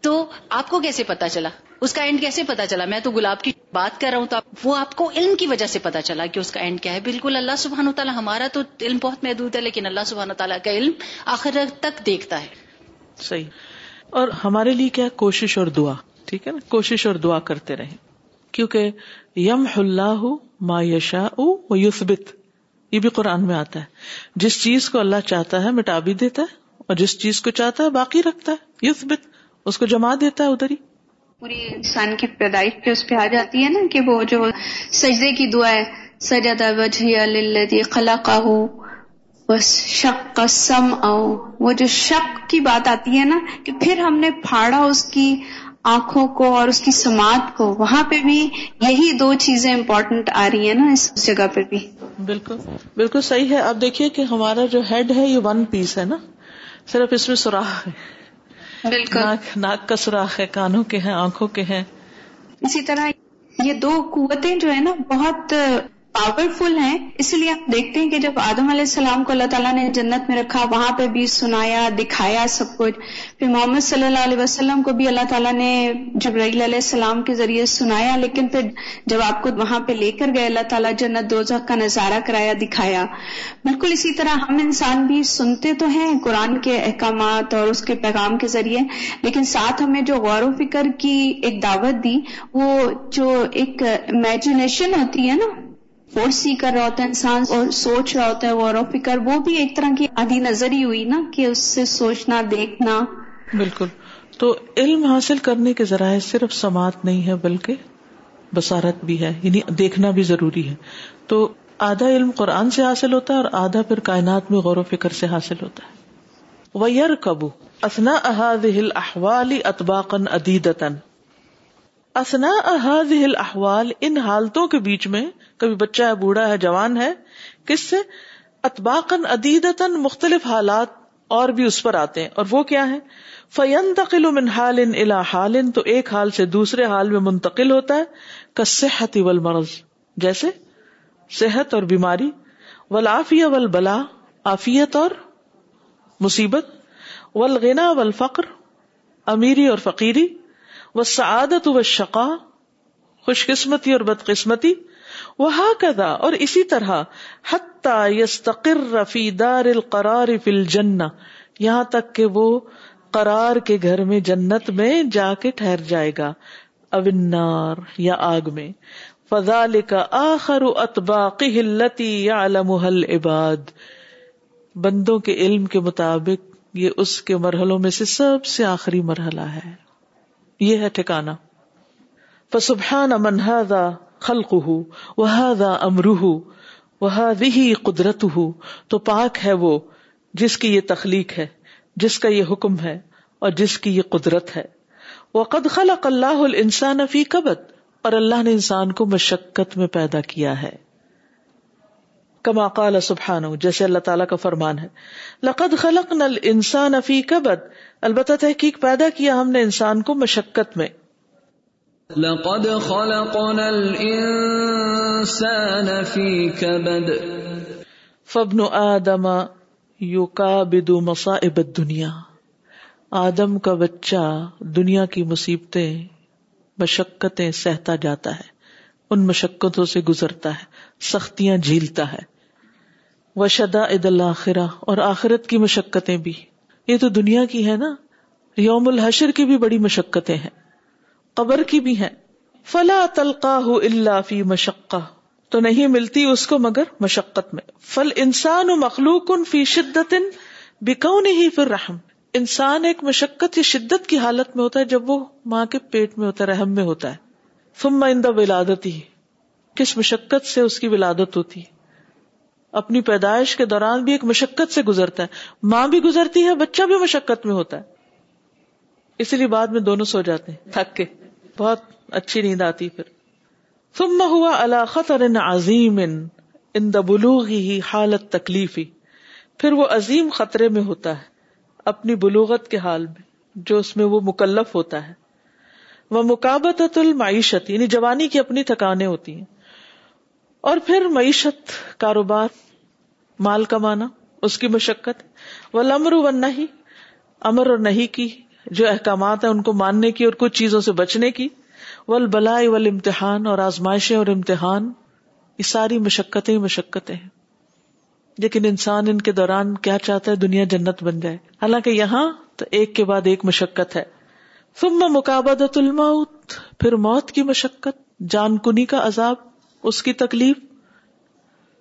تو آپ کو کیسے پتا چلا اس کا اینڈ کیسے پتا چلا میں تو گلاب کی بات کر رہا ہوں تو وہ آپ کو علم کی وجہ سے پتا چلا کہ اس کا اینڈ کیا ہے بالکل اللہ سبحان و تعالیٰ ہمارا تو علم بہت محدود ہے لیکن اللہ سبحان کا علم آخر تک دیکھتا ہے صحیح اور ہمارے لیے کیا کوشش اور دعا ٹھیک ہے نا کوشش اور دعا کرتے رہیں کیونکہ یم اللہ ما یشا او یوسبت یہ بھی قرآن میں آتا ہے جس چیز کو اللہ چاہتا ہے مٹا بھی دیتا ہے اور جس چیز کو چاہتا ہے باقی رکھتا ہے یوسبت اس کو جما دیتا ہے ادھر ہی پوری انسان کی پیدائش پہ اس پہ آ جاتی ہے نا کہ وہ جو سجدے کی ہے سجدا وجہ للذی خلقہ بس شک کا سم آؤ وہ جو شک کی بات آتی ہے نا کہ پھر ہم نے پھاڑا اس کی آنکھوں کو اور اس کی سماعت کو وہاں پہ بھی یہی دو چیزیں امپورٹنٹ آ رہی ہیں نا اس جگہ پہ بھی بالکل بالکل صحیح ہے آپ دیکھیے کہ ہمارا جو ہیڈ ہے یہ ون پیس ہے نا صرف اس میں ہے بالکل ناک, ناک کا سوراخ ہے کانوں کے ہیں آنکھوں کے ہیں اسی طرح یہ دو قوتیں جو ہے نا بہت پاور فل اس لیے آپ دیکھتے ہیں کہ جب آدم علیہ السلام کو اللہ تعالیٰ نے جنت میں رکھا وہاں پہ بھی سنایا دکھایا سب کچھ پھر محمد صلی اللہ علیہ وسلم کو بھی اللہ تعالیٰ نے جبرائیل علیہ السلام کے ذریعے سنایا لیکن پھر جب آپ کو وہاں پہ لے کر گئے اللہ تعالیٰ جنت دوزخ کا نظارہ کرایا دکھایا بالکل اسی طرح ہم انسان بھی سنتے تو ہیں قرآن کے احکامات اور اس کے پیغام کے ذریعے لیکن ساتھ ہمیں جو غور و فکر کی ایک دعوت دی وہ جو ایک امیجنیشن ہوتی ہے نا فورس کر رہا ہوتا ہے انسان اور سوچ رہا ہوتا ہے غور و فکر وہ بھی ایک طرح کی آدھی نظر ہی ہوئی نا کہ اس سے سوچنا دیکھنا بالکل تو علم حاصل کرنے کے ذرائع صرف سماعت نہیں ہے بلکہ بسارت بھی ہے یعنی دیکھنا بھی ضروری ہے تو آدھا علم قرآن سے حاصل ہوتا ہے اور آدھا پھر کائنات میں غور و فکر سے حاصل ہوتا ہے ویر قبو احاد ہل احوالی اطباقن ادیدتن اسنا احاظ ہل احوال ان حالتوں کے بیچ میں کبھی بچہ ہے بوڑھا ہے جوان ہے کس سے اتباقن ادید مختلف حالات اور بھی اس پر آتے ہیں اور وہ کیا ہے فیم تقل الى حال تو ایک حال سے دوسرے حال میں منتقل ہوتا ہے کصحت والمرض جیسے صحت اور بیماری والعافیہ والبلا عافیت اور مصیبت ولغنا ول امیری اور فقیری وہ سعادت و شقا خوش قسمتی اور بدقسمتی وہ کدا اور اسی طرح حتیٰ یس فی رفی دار القرار فل جنا یہاں تک کہ وہ کرار کے گھر میں جنت میں جا کے ٹھہر جائے گا اونار یا آگ میں فضال کا آخر اتبا ہلتی یا علم حل عباد بندوں کے علم کے مطابق یہ اس کے مرحلوں میں سے سب سے آخری مرحلہ ہے یہ ہے ٹھکانا فسبحان وہ هذا خلقه وهذا امره قدرت ہو تو پاک ہے وہ جس کی یہ تخلیق ہے جس کا یہ حکم ہے اور جس کی یہ قدرت ہے وقد خلق اللہ السان افی کبت اور اللہ نے انسان کو مشقت میں پیدا کیا ہے کما قال سبحان جیسے اللہ تعالی کا فرمان ہے لقد خلق نل انسان فی کبت البتہ تحقیق پیدا کیا ہم نے انسان کو مشقت میں لقد خلقنا الانسان كبد فابن آدم آدم مصائب کا بچہ دنیا کی مصیبتیں مشقتیں سہتا جاتا ہے ان مشقتوں سے گزرتا ہے سختیاں جھیلتا ہے وشدائد شدا الآخرہ اور آخرت کی مشقتیں بھی یہ تو دنیا کی ہے نا یوم الحشر کی بھی بڑی مشقتیں ہیں قبر کی بھی ہیں فلا تلقا ہو اللہ فی مشقہ تو نہیں ملتی اس کو مگر مشقت میں فل انسان و مخلوق ان فی شدت بکون ہی پھر رحم انسان ایک مشقت یا شدت کی حالت میں ہوتا ہے جب وہ ماں کے پیٹ میں ہوتا ہے رحم میں ہوتا ہے فم ولادت ہی کس مشقت سے اس کی ولادت ہوتی ہے اپنی پیدائش کے دوران بھی ایک مشقت سے گزرتا ہے ماں بھی گزرتی ہے بچہ بھی مشقت میں ہوتا ہے اسی لیے بعد میں دونوں سو جاتے ہیں تھک کے بہت اچھی نیند آتی پھر ہوا علاقت اور ان عظیم ہی حالت تکلیف ہی پھر وہ عظیم خطرے میں ہوتا ہے اپنی بلوغت کے حال میں جو اس میں وہ مکلف ہوتا ہے وہ مقابت المعیشت یعنی جوانی کی اپنی تھکانیں ہوتی ہیں اور پھر معیشت کاروبار مال کمانا اس کی مشقت ومر و نہیں امر اور نہیں کی جو احکامات ہیں ان کو ماننے کی اور کچھ چیزوں سے بچنے کی ول بلائی ول امتحان اور آزمائشیں اور امتحان یہ ساری مشقتیں ہی مشقتیں لیکن انسان ان کے دوران کیا چاہتا ہے دنیا جنت بن جائے حالانکہ یہاں تو ایک کے بعد ایک مشقت ہے ثم مقابد الموت پھر موت کی مشقت جان کنی کا عذاب اس کی تکلیف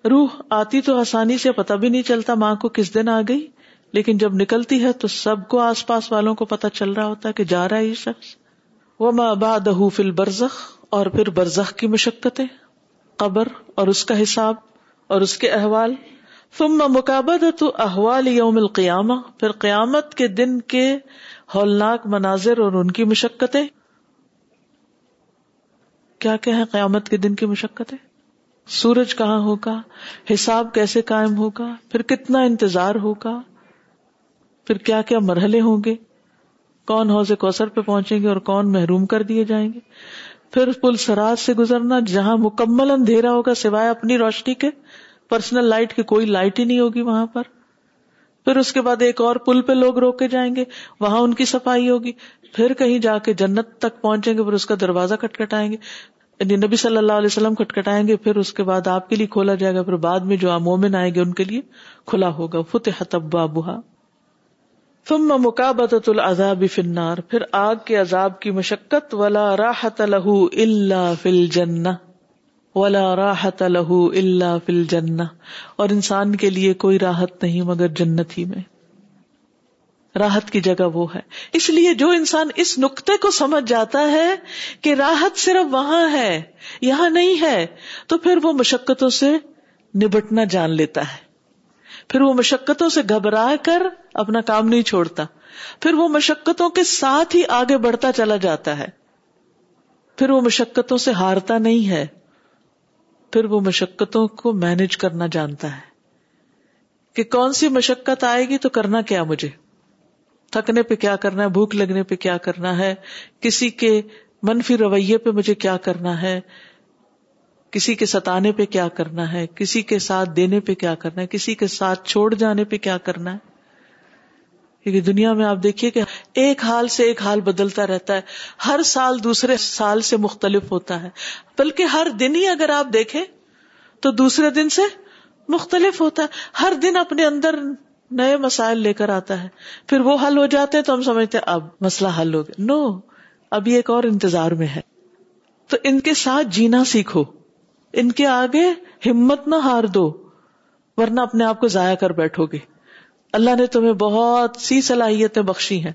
روح آتی تو آسانی سے پتا بھی نہیں چلتا ماں کو کس دن آ گئی لیکن جب نکلتی ہے تو سب کو آس پاس والوں کو پتا چل رہا ہوتا ہے کہ جا رہا ہے یہ شخص وہ ماں فل برزخ اور پھر برزخ کی مشقتیں قبر اور اس کا حساب اور اس کے احوال فلم مقابد تو احوال یوم القیامہ پھر قیامت کے دن کے ہولناک مناظر اور ان کی مشقتیں کیا کیا ہے قیامت کے دن کی مشقتیں سورج کہاں ہوگا حساب کیسے قائم ہوگا پھر کتنا انتظار ہوگا پھر کیا کیا مرحلے ہوں گے کون حوض کوثر پہ پہنچیں گے اور کون محروم کر دیے جائیں گے پھر پل سراج سے گزرنا جہاں مکمل اندھیرا ہوگا سوائے اپنی روشنی کے پرسنل لائٹ کی کوئی لائٹ ہی نہیں ہوگی وہاں پر پھر اس کے بعد ایک اور پل پہ لوگ روکے جائیں گے وہاں ان کی صفائی ہوگی پھر کہیں جا کے جنت تک پہنچیں گے پھر اس کا دروازہ کٹکھٹائیں گے یعنی نبی صلی اللہ علیہ وسلم کٹکھٹائیں گے پھر اس کے بعد آپ کے لیے کھولا جائے گا پھر بعد میں جو مومن آئیں گے ان کے لیے کھلا ہوگا فتح بہا فنار پھر آگ کے عذاب کی مشقت ولا راحت الہ اللہ فل الجنہ ولا راحت الہ اللہ فل الجنہ اور انسان کے لیے کوئی راحت نہیں مگر جنت ہی میں راحت کی جگہ وہ ہے اس لیے جو انسان اس نقطے کو سمجھ جاتا ہے کہ راحت صرف وہاں ہے یہاں نہیں ہے تو پھر وہ مشقتوں سے نبٹنا جان لیتا ہے پھر وہ مشقتوں سے گھبرا کر اپنا کام نہیں چھوڑتا پھر وہ مشقتوں کے ساتھ ہی آگے بڑھتا چلا جاتا ہے پھر وہ مشقتوں سے ہارتا نہیں ہے پھر وہ مشقتوں کو مینج کرنا جانتا ہے کہ کون سی مشقت آئے گی تو کرنا کیا مجھے تھکنے پہ کیا کرنا ہے بھوک لگنے پہ کیا کرنا ہے کسی کے منفی رویے پہ مجھے کیا کرنا ہے کسی کے ستانے پہ کیا کرنا ہے کسی کے ساتھ دینے پہ کیا کرنا ہے کسی کے ساتھ چھوڑ جانے پہ کیا کرنا ہے کیونکہ دنیا میں آپ دیکھیے کہ ایک حال سے ایک حال بدلتا رہتا ہے ہر سال دوسرے سال سے مختلف ہوتا ہے بلکہ ہر دن ہی اگر آپ دیکھیں تو دوسرے دن سے مختلف ہوتا ہے ہر دن اپنے اندر نئے مسائل لے کر آتا ہے پھر وہ حل ہو جاتے تو ہم سمجھتے اب مسئلہ حل ہو گیا نو اب یہ ایک اور انتظار میں ہے تو ان کے ساتھ جینا سیکھو ان کے آگے ہمت نہ ہار دو ورنہ اپنے آپ کو ضائع کر بیٹھو گے اللہ نے تمہیں بہت سی صلاحیتیں بخشی ہیں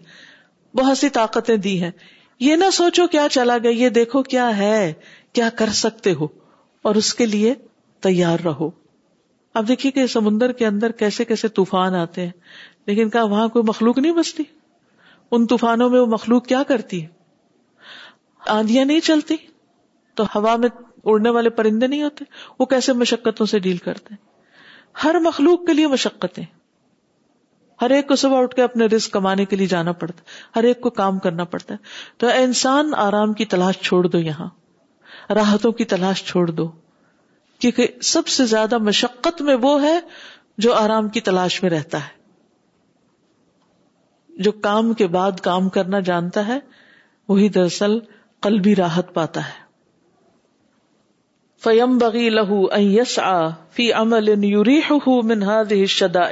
بہت سی طاقتیں دی ہیں یہ نہ سوچو کیا چلا گیا یہ دیکھو کیا ہے کیا کر سکتے ہو اور اس کے لیے تیار رہو اب دیکھیے کہ سمندر کے اندر کیسے کیسے طوفان آتے ہیں لیکن کہا وہاں کوئی مخلوق نہیں بستی ان طوفانوں میں وہ مخلوق کیا کرتی آندیاں نہیں چلتی تو ہوا میں اڑنے والے پرندے نہیں ہوتے وہ کیسے مشقتوں سے ڈیل کرتے ہیں ہر مخلوق کے لیے مشقتیں ہر ایک کو صبح اٹھ کے اپنے رسک کمانے کے لیے جانا پڑتا ہر ایک کو کام کرنا پڑتا ہے تو انسان آرام کی تلاش چھوڑ دو یہاں راحتوں کی تلاش چھوڑ دو کیونکہ سب سے زیادہ مشقت میں وہ ہے جو آرام کی تلاش میں رہتا ہے جو کام کے بعد کام کرنا جانتا ہے وہی دراصل قلبی راحت پاتا ہے فیم بغی لہو یس آ فی امل منہاد شدا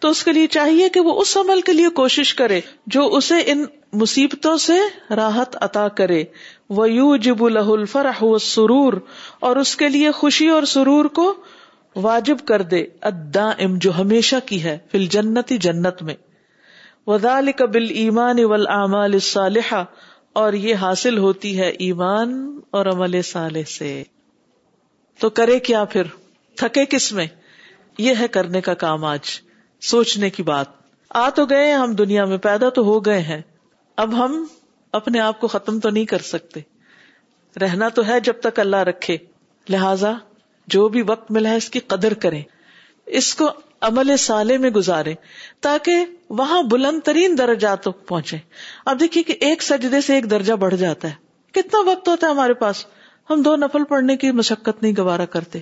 تو اس کے لیے چاہیے کہ وہ اس عمل کے لیے کوشش کرے جو اسے ان مصیبتوں سے راحت عطا کرے وہ یو جب و سرور اور اس کے لیے خوشی اور سرور کو واجب کر دے ادا ام جو ہمیشہ کی ہے فل جنتی جنت میں ودال قبل ایمان اول امال صالحہ اور یہ حاصل ہوتی ہے ایمان اور عمل صالح سے تو کرے کیا پھر تھکے کس میں یہ ہے کرنے کا کام آج سوچنے کی بات آ تو گئے ہم دنیا میں پیدا تو ہو گئے ہیں اب ہم اپنے آپ کو ختم تو نہیں کر سکتے رہنا تو ہے جب تک اللہ رکھے لہذا جو بھی وقت ملا ہے اس کی قدر کریں اس کو عمل سالے میں گزارے تاکہ وہاں بلند ترین درجات تک پہنچے اب دیکھیے کہ ایک سجدے سے ایک درجہ بڑھ جاتا ہے کتنا وقت ہوتا ہے ہمارے پاس ہم دو نفل پڑھنے کی مشقت نہیں گوارا کرتے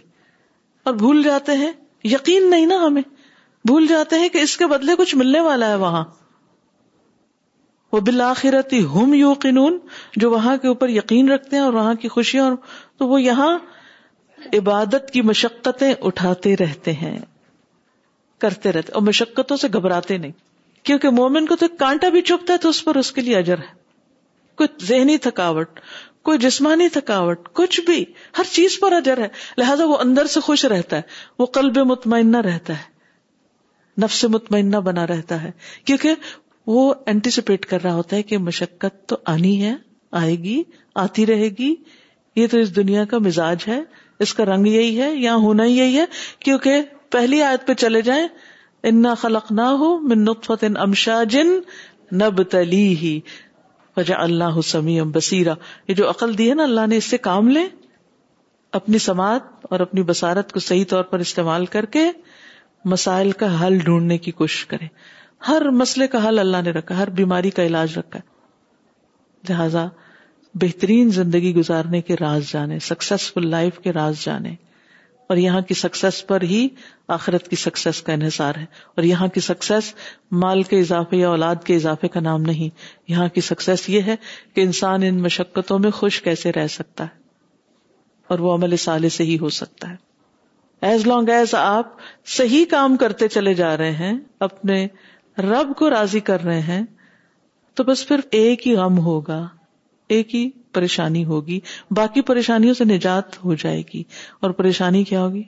اور بھول جاتے ہیں یقین نہیں نا ہمیں بھول جاتے ہیں کہ اس کے بدلے کچھ ملنے والا ہے وہاں وہ بالآخرتی ہم یو قنون جو وہاں کے اوپر یقین رکھتے ہیں اور وہاں کی خوشیاں اور تو وہ یہاں عبادت کی مشقتیں اٹھاتے رہتے ہیں کرتے رہتے اور مشقتوں سے گھبراتے نہیں کیونکہ مومن کو تو ایک کانٹا بھی چپتا ہے تو اس پر اس کے لیے اجر ہے کوئی ذہنی تھکاوٹ کوئی جسمانی تھکاوٹ کچھ بھی ہر چیز پر اجر ہے لہذا وہ اندر سے خوش رہتا ہے وہ قلب مطمئنہ رہتا ہے نفس مطمئنہ بنا رہتا ہے کیونکہ وہ اینٹیسپیٹ کر رہا ہوتا ہے کہ مشقت تو آنی ہے آئے گی آتی رہے گی یہ تو اس دنیا کا مزاج ہے اس کا رنگ یہی ہے یا ہونا یہی ہے کیونکہ پہلی آیت پہ چلے جائیں خلق نہ ہو منفت امشا جن نب تلی ہی وجہ اللہ سمی ام بسیرا یہ جو عقل دی ہے نا اللہ نے اس سے کام لے اپنی سماعت اور اپنی بسارت کو صحیح طور پر استعمال کر کے مسائل کا حل ڈھونڈنے کی کوشش کریں ہر مسئلے کا حل اللہ نے رکھا ہر بیماری کا علاج رکھا ہے لہذا بہترین زندگی گزارنے کے راز جانے سکسیسفل لائف کے راز جانے اور یہاں کی سکسیس پر ہی آخرت کی سکسیس کا انحصار ہے اور یہاں کی سکسیس مال کے اضافے یا اولاد کے اضافے کا نام نہیں یہاں کی سکسیس یہ ہے کہ انسان ان مشقتوں میں خوش کیسے رہ سکتا ہے اور وہ عمل سالے سے ہی ہو سکتا ہے ایز لانگ ایز آپ صحیح کام کرتے چلے جا رہے ہیں اپنے رب کو راضی کر رہے ہیں تو بس پھر ایک ہی غم ہوگا ایک ہی پریشانی ہوگی باقی پریشانیوں سے نجات ہو جائے گی اور پریشانی کیا ہوگی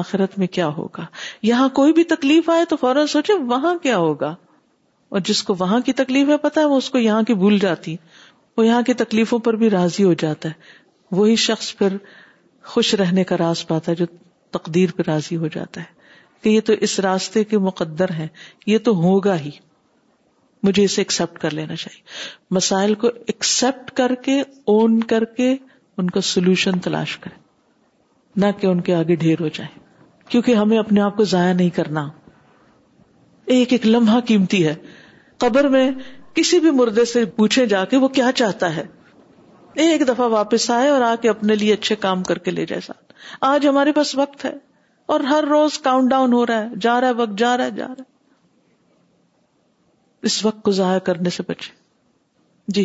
آخرت میں کیا ہوگا یہاں کوئی بھی تکلیف آئے تو فوراً سوچے وہاں کیا ہوگا اور جس کو وہاں کی تکلیف ہے پتا ہے وہ اس کو یہاں کی بھول جاتی وہ یہاں کی تکلیفوں پر بھی راضی ہو جاتا ہے وہی شخص پھر خوش رہنے کا راز پاتا ہے جو تقدیر پہ راضی ہو جاتا ہے کہ یہ تو اس راستے کے مقدر ہیں یہ تو ہوگا ہی مجھے اسے ایکسپٹ کر لینا چاہیے مسائل کو ایکسپٹ کر کے اون کر کے ان کا سولوشن تلاش کریں نہ کہ ان کے آگے ڈھیر ہو جائیں کیونکہ ہمیں اپنے آپ کو ضائع نہیں کرنا ایک ایک لمحہ قیمتی ہے قبر میں کسی بھی مردے سے پوچھے جا کے وہ کیا چاہتا ہے ایک دفعہ واپس آئے اور آ کے اپنے لیے اچھے کام کر کے لے جائے ساتھ آج ہمارے پاس وقت ہے اور ہر روز کاؤنٹ ڈاؤن ہو رہا ہے جا رہا ہے وقت جا رہا ہے جا رہا ہے اس وقت کو ضائع کرنے سے بچے جی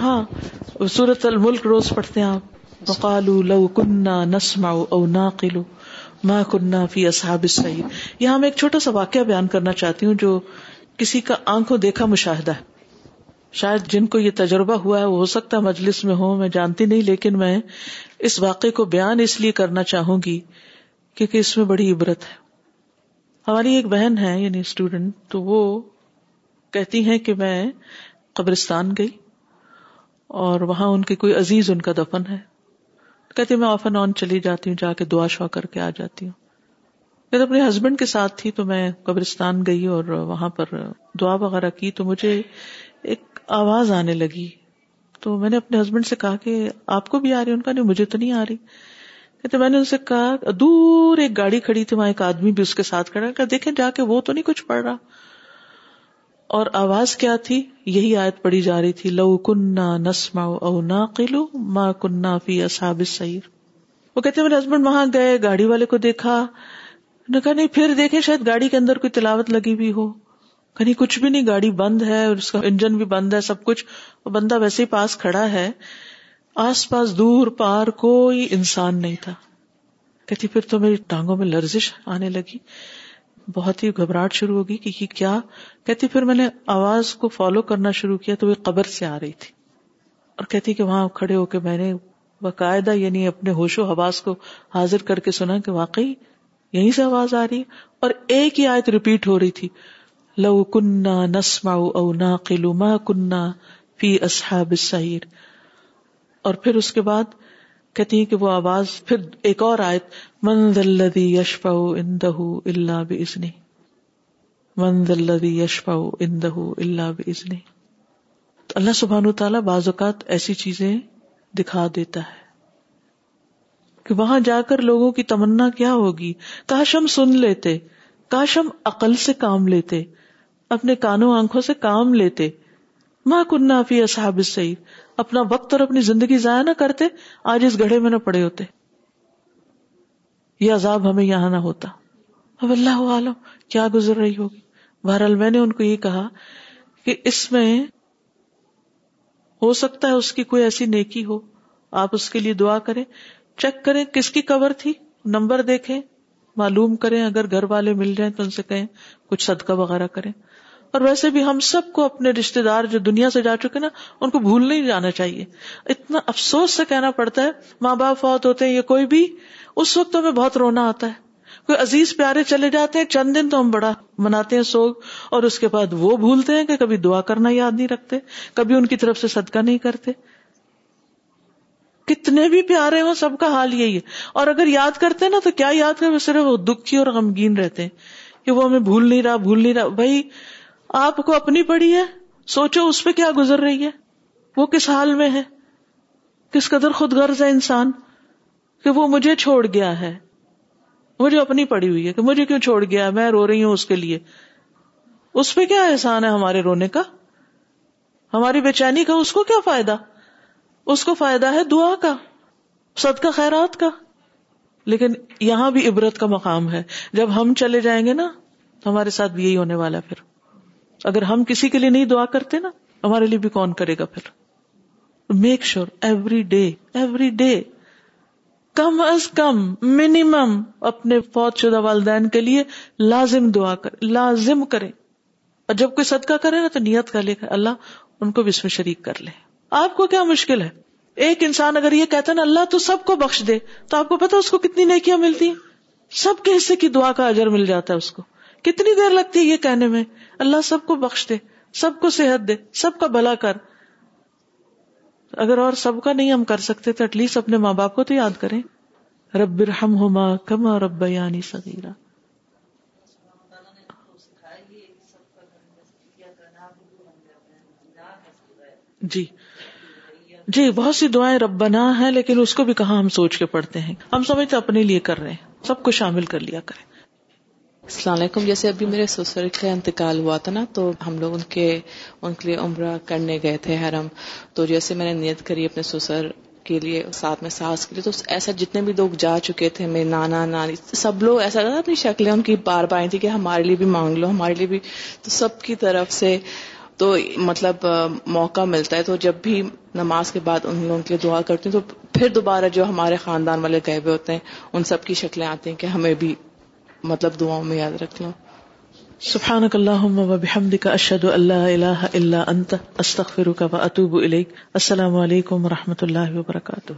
ہاں سورت الملک روز پڑھتے ہیں آپ بکالو لو کنہ نسما ناقلو ماں کنہ فی السعید یہاں میں ایک چھوٹا سا واقعہ بیان کرنا چاہتی ہوں جو کسی کا آنکھوں دیکھا مشاہدہ ہے شاید جن کو یہ تجربہ ہوا ہے وہ ہو سکتا ہے مجلس میں ہو میں جانتی نہیں لیکن میں اس واقعے کو بیان اس لیے کرنا چاہوں گی کیونکہ اس میں بڑی عبرت ہے ہماری ایک بہن ہے یعنی اسٹوڈینٹ تو وہ کہتی ہیں کہ میں قبرستان گئی اور وہاں ان کے کوئی عزیز ان کا دفن ہے کہتی میں آف اینڈ آن چلی جاتی ہوں جا کے دعا شعا کر کے آ جاتی ہوں میں تو اپنے ہسبینڈ کے ساتھ تھی تو میں قبرستان گئی اور وہاں پر دعا وغیرہ کی تو مجھے ایک آواز آنے لگی تو میں نے اپنے ہسبینڈ سے کہا کہ آپ کو بھی آ رہی ان کا نہیں مجھے تو نہیں آ رہی کہتے میں نے ان سے کہا دور ایک گاڑی کڑی تھی وہاں ایک آدمی بھی اس کے ساتھ دیکھیں جا کے وہ تو نہیں کچھ پڑ رہا اور آواز کیا تھی یہی آیت پڑی جا رہی تھی لو کنا نسما او نا قلو ماں کنہ فی اصاب سعر وہ کہتے میرے ہسبینڈ وہاں گئے گاڑی والے کو دیکھا کہا گاڑی کے اندر کوئی تلاوت لگی ہوئی ہو کہیں کچھ بھی نہیں گاڑی بند ہے اس کا انجن بھی بند ہے سب کچھ بندہ ویسے پاس کھڑا ہے آس پاس دور پار کوئی انسان نہیں تھا کہتی پھر تو میری ٹانگوں میں لرزش آنے لگی بہت ہی گھبراہٹ شروع ہوگی کہ کیا کہتی پھر میں نے آواز کو فالو کرنا شروع کیا تو وہ قبر سے آ رہی تھی اور کہتی کہ وہاں کھڑے ہو کے میں نے باقاعدہ یعنی اپنے ہوش و حواس کو حاضر کر کے سنا کہ واقعی یہیں سے آواز آ رہی اور ایک ہی آیت ریپیٹ ہو رہی تھی لو کنا نا قلو ما کنہ فی اصحاب سعیر اور پھر اس کے بعد کہتی ہیں کہ وہ آواز پھر ایک اور آئے منز الدی یش پاؤ اندہ منز اللہ یش پاؤ اندہ اللہ بزنی تو اللہ سبحان تعالی بعض اوقات ایسی چیزیں دکھا دیتا ہے کہ وہاں جا کر لوگوں کی تمنا کیا ہوگی کاش ہم سن لیتے کاش ہم عقل سے کام لیتے اپنے کانوں آنکھوں سے کام لیتے ماں فی اصحاب سعید اپنا وقت اور اپنی زندگی ضائع نہ کرتے آج اس گڑھے میں نہ پڑے ہوتے یہ عذاب ہمیں یہاں نہ ہوتا اب اللہ عالم کیا گزر رہی ہوگی بہرحال میں نے ان کو یہ کہا کہ اس میں ہو سکتا ہے اس کی کوئی ایسی نیکی ہو آپ اس کے لیے دعا کریں چیک کریں کس کی کور تھی نمبر دیکھیں معلوم کریں اگر گھر والے مل جائیں تو ان سے کہیں کچھ صدقہ وغیرہ کریں اور ویسے بھی ہم سب کو اپنے رشتے دار جو دنیا سے جا چکے نا ان کو بھول نہیں جانا چاہیے اتنا افسوس سے کہنا پڑتا ہے ماں باپ فوت ہوتے ہیں یا کوئی بھی اس وقت ہمیں بہت رونا آتا ہے کوئی عزیز پیارے چلے جاتے ہیں چند دن تو ہم بڑا مناتے ہیں سوگ اور اس کے بعد وہ بھولتے ہیں کہ کبھی دعا کرنا یاد نہیں رکھتے کبھی ان کی طرف سے صدقہ نہیں کرتے کتنے بھی پیارے ہوں سب کا حال یہی ہے اور اگر یاد کرتے نا تو کیا یاد کر صرف وہ دکھی اور غمگین رہتے ہیں کہ وہ ہمیں بھول نہیں رہا بھول نہیں رہا بھائی آپ کو اپنی پڑی ہے سوچو اس پہ کیا گزر رہی ہے وہ کس حال میں ہے کس قدر خود غرض ہے انسان کہ وہ مجھے چھوڑ گیا ہے مجھے اپنی پڑی ہوئی ہے کہ مجھے کیوں چھوڑ گیا میں رو رہی ہوں اس کے لیے اس پہ کیا احسان ہے ہمارے رونے کا ہماری بے چینی کا اس کو کیا فائدہ اس کو فائدہ ہے دعا کا سد کا خیرات کا لیکن یہاں بھی عبرت کا مقام ہے جب ہم چلے جائیں گے نا تو ہمارے ساتھ بھی یہی ہونے والا پھر اگر ہم کسی کے لیے نہیں دعا کرتے نا ہمارے لیے بھی کون کرے گا پھر make sure every day every day کم از کم منیمم اپنے فوج شدہ والدین کے لیے لازم دعا کر لازم کرے اور جب کوئی صدقہ کرے نا تو نیت کا لے کر اللہ ان کو بھی اس میں شریک کر لے آپ کو کیا مشکل ہے ایک انسان اگر یہ کہتا ہے نا اللہ تو سب کو بخش دے تو آپ کو پتا اس کو کتنی نیکیاں ملتی ہیں سب کے حصے کی دعا کا اجر مل جاتا ہے اس کو کتنی دیر لگتی ہے یہ کہنے میں اللہ سب کو بخش دے سب کو صحت دے سب کا بھلا کر اگر اور سب کا نہیں ہم کر سکتے تو ایٹ لیسٹ اپنے ماں باپ کو تو یاد کریں رب رب ہوما کما یعنی سگیرا جی جی بہت سی دعائیں ربنا ہے لیکن اس کو بھی کہاں ہم سوچ کے پڑھتے ہیں ہم سمجھتے اپنے لیے کر رہے ہیں سب کو شامل کر لیا کریں السلام علیکم جیسے ابھی میرے سسر کا انتقال ہوا تھا نا تو ہم لوگ ان کے ان کے لیے عمرہ کرنے گئے تھے حرم تو جیسے میں نے نیت کری اپنے سسر کے لیے ساتھ میں ساس کے لیے تو ایسا جتنے بھی لوگ جا چکے تھے میرے نانا نانی سب لوگ ایسا تھا اپنی شکلیں ان کی بار بار آئی تھی کہ ہمارے لیے بھی مانگ لو ہمارے لیے بھی تو سب کی طرف سے تو مطلب موقع ملتا ہے تو جب بھی نماز کے بعد ان لوگوں کے لیے دعا کرتی ہوں تو پھر دوبارہ جو ہمارے خاندان والے گئے ہوئے ہوتے ہیں ان سب کی شکلیں آتی ہیں کہ ہمیں بھی مطلب دعاؤں میں یاد رکھ لوں سبحانک اللہم و بحمدک اشہدو اللہ الہ الا انت استغفرک و اتوبو السلام علیکم و رحمت اللہ وبرکاتہ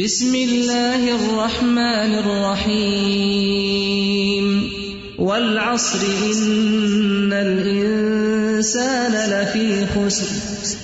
بسم اللہ الرحمن الرحیم والعصر ان الانسان لفی خسر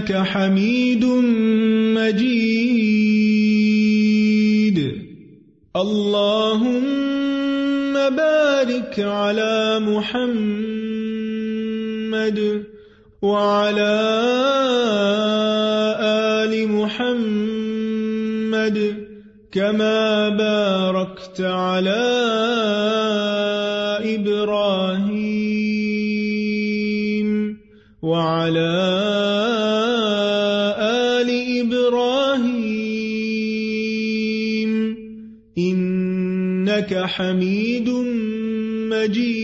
إِنَّكَ حَمِيدٌ مَجِيدٌ اللهم بارك على محمد وعلى آل محمد كما باركت على محمد سجی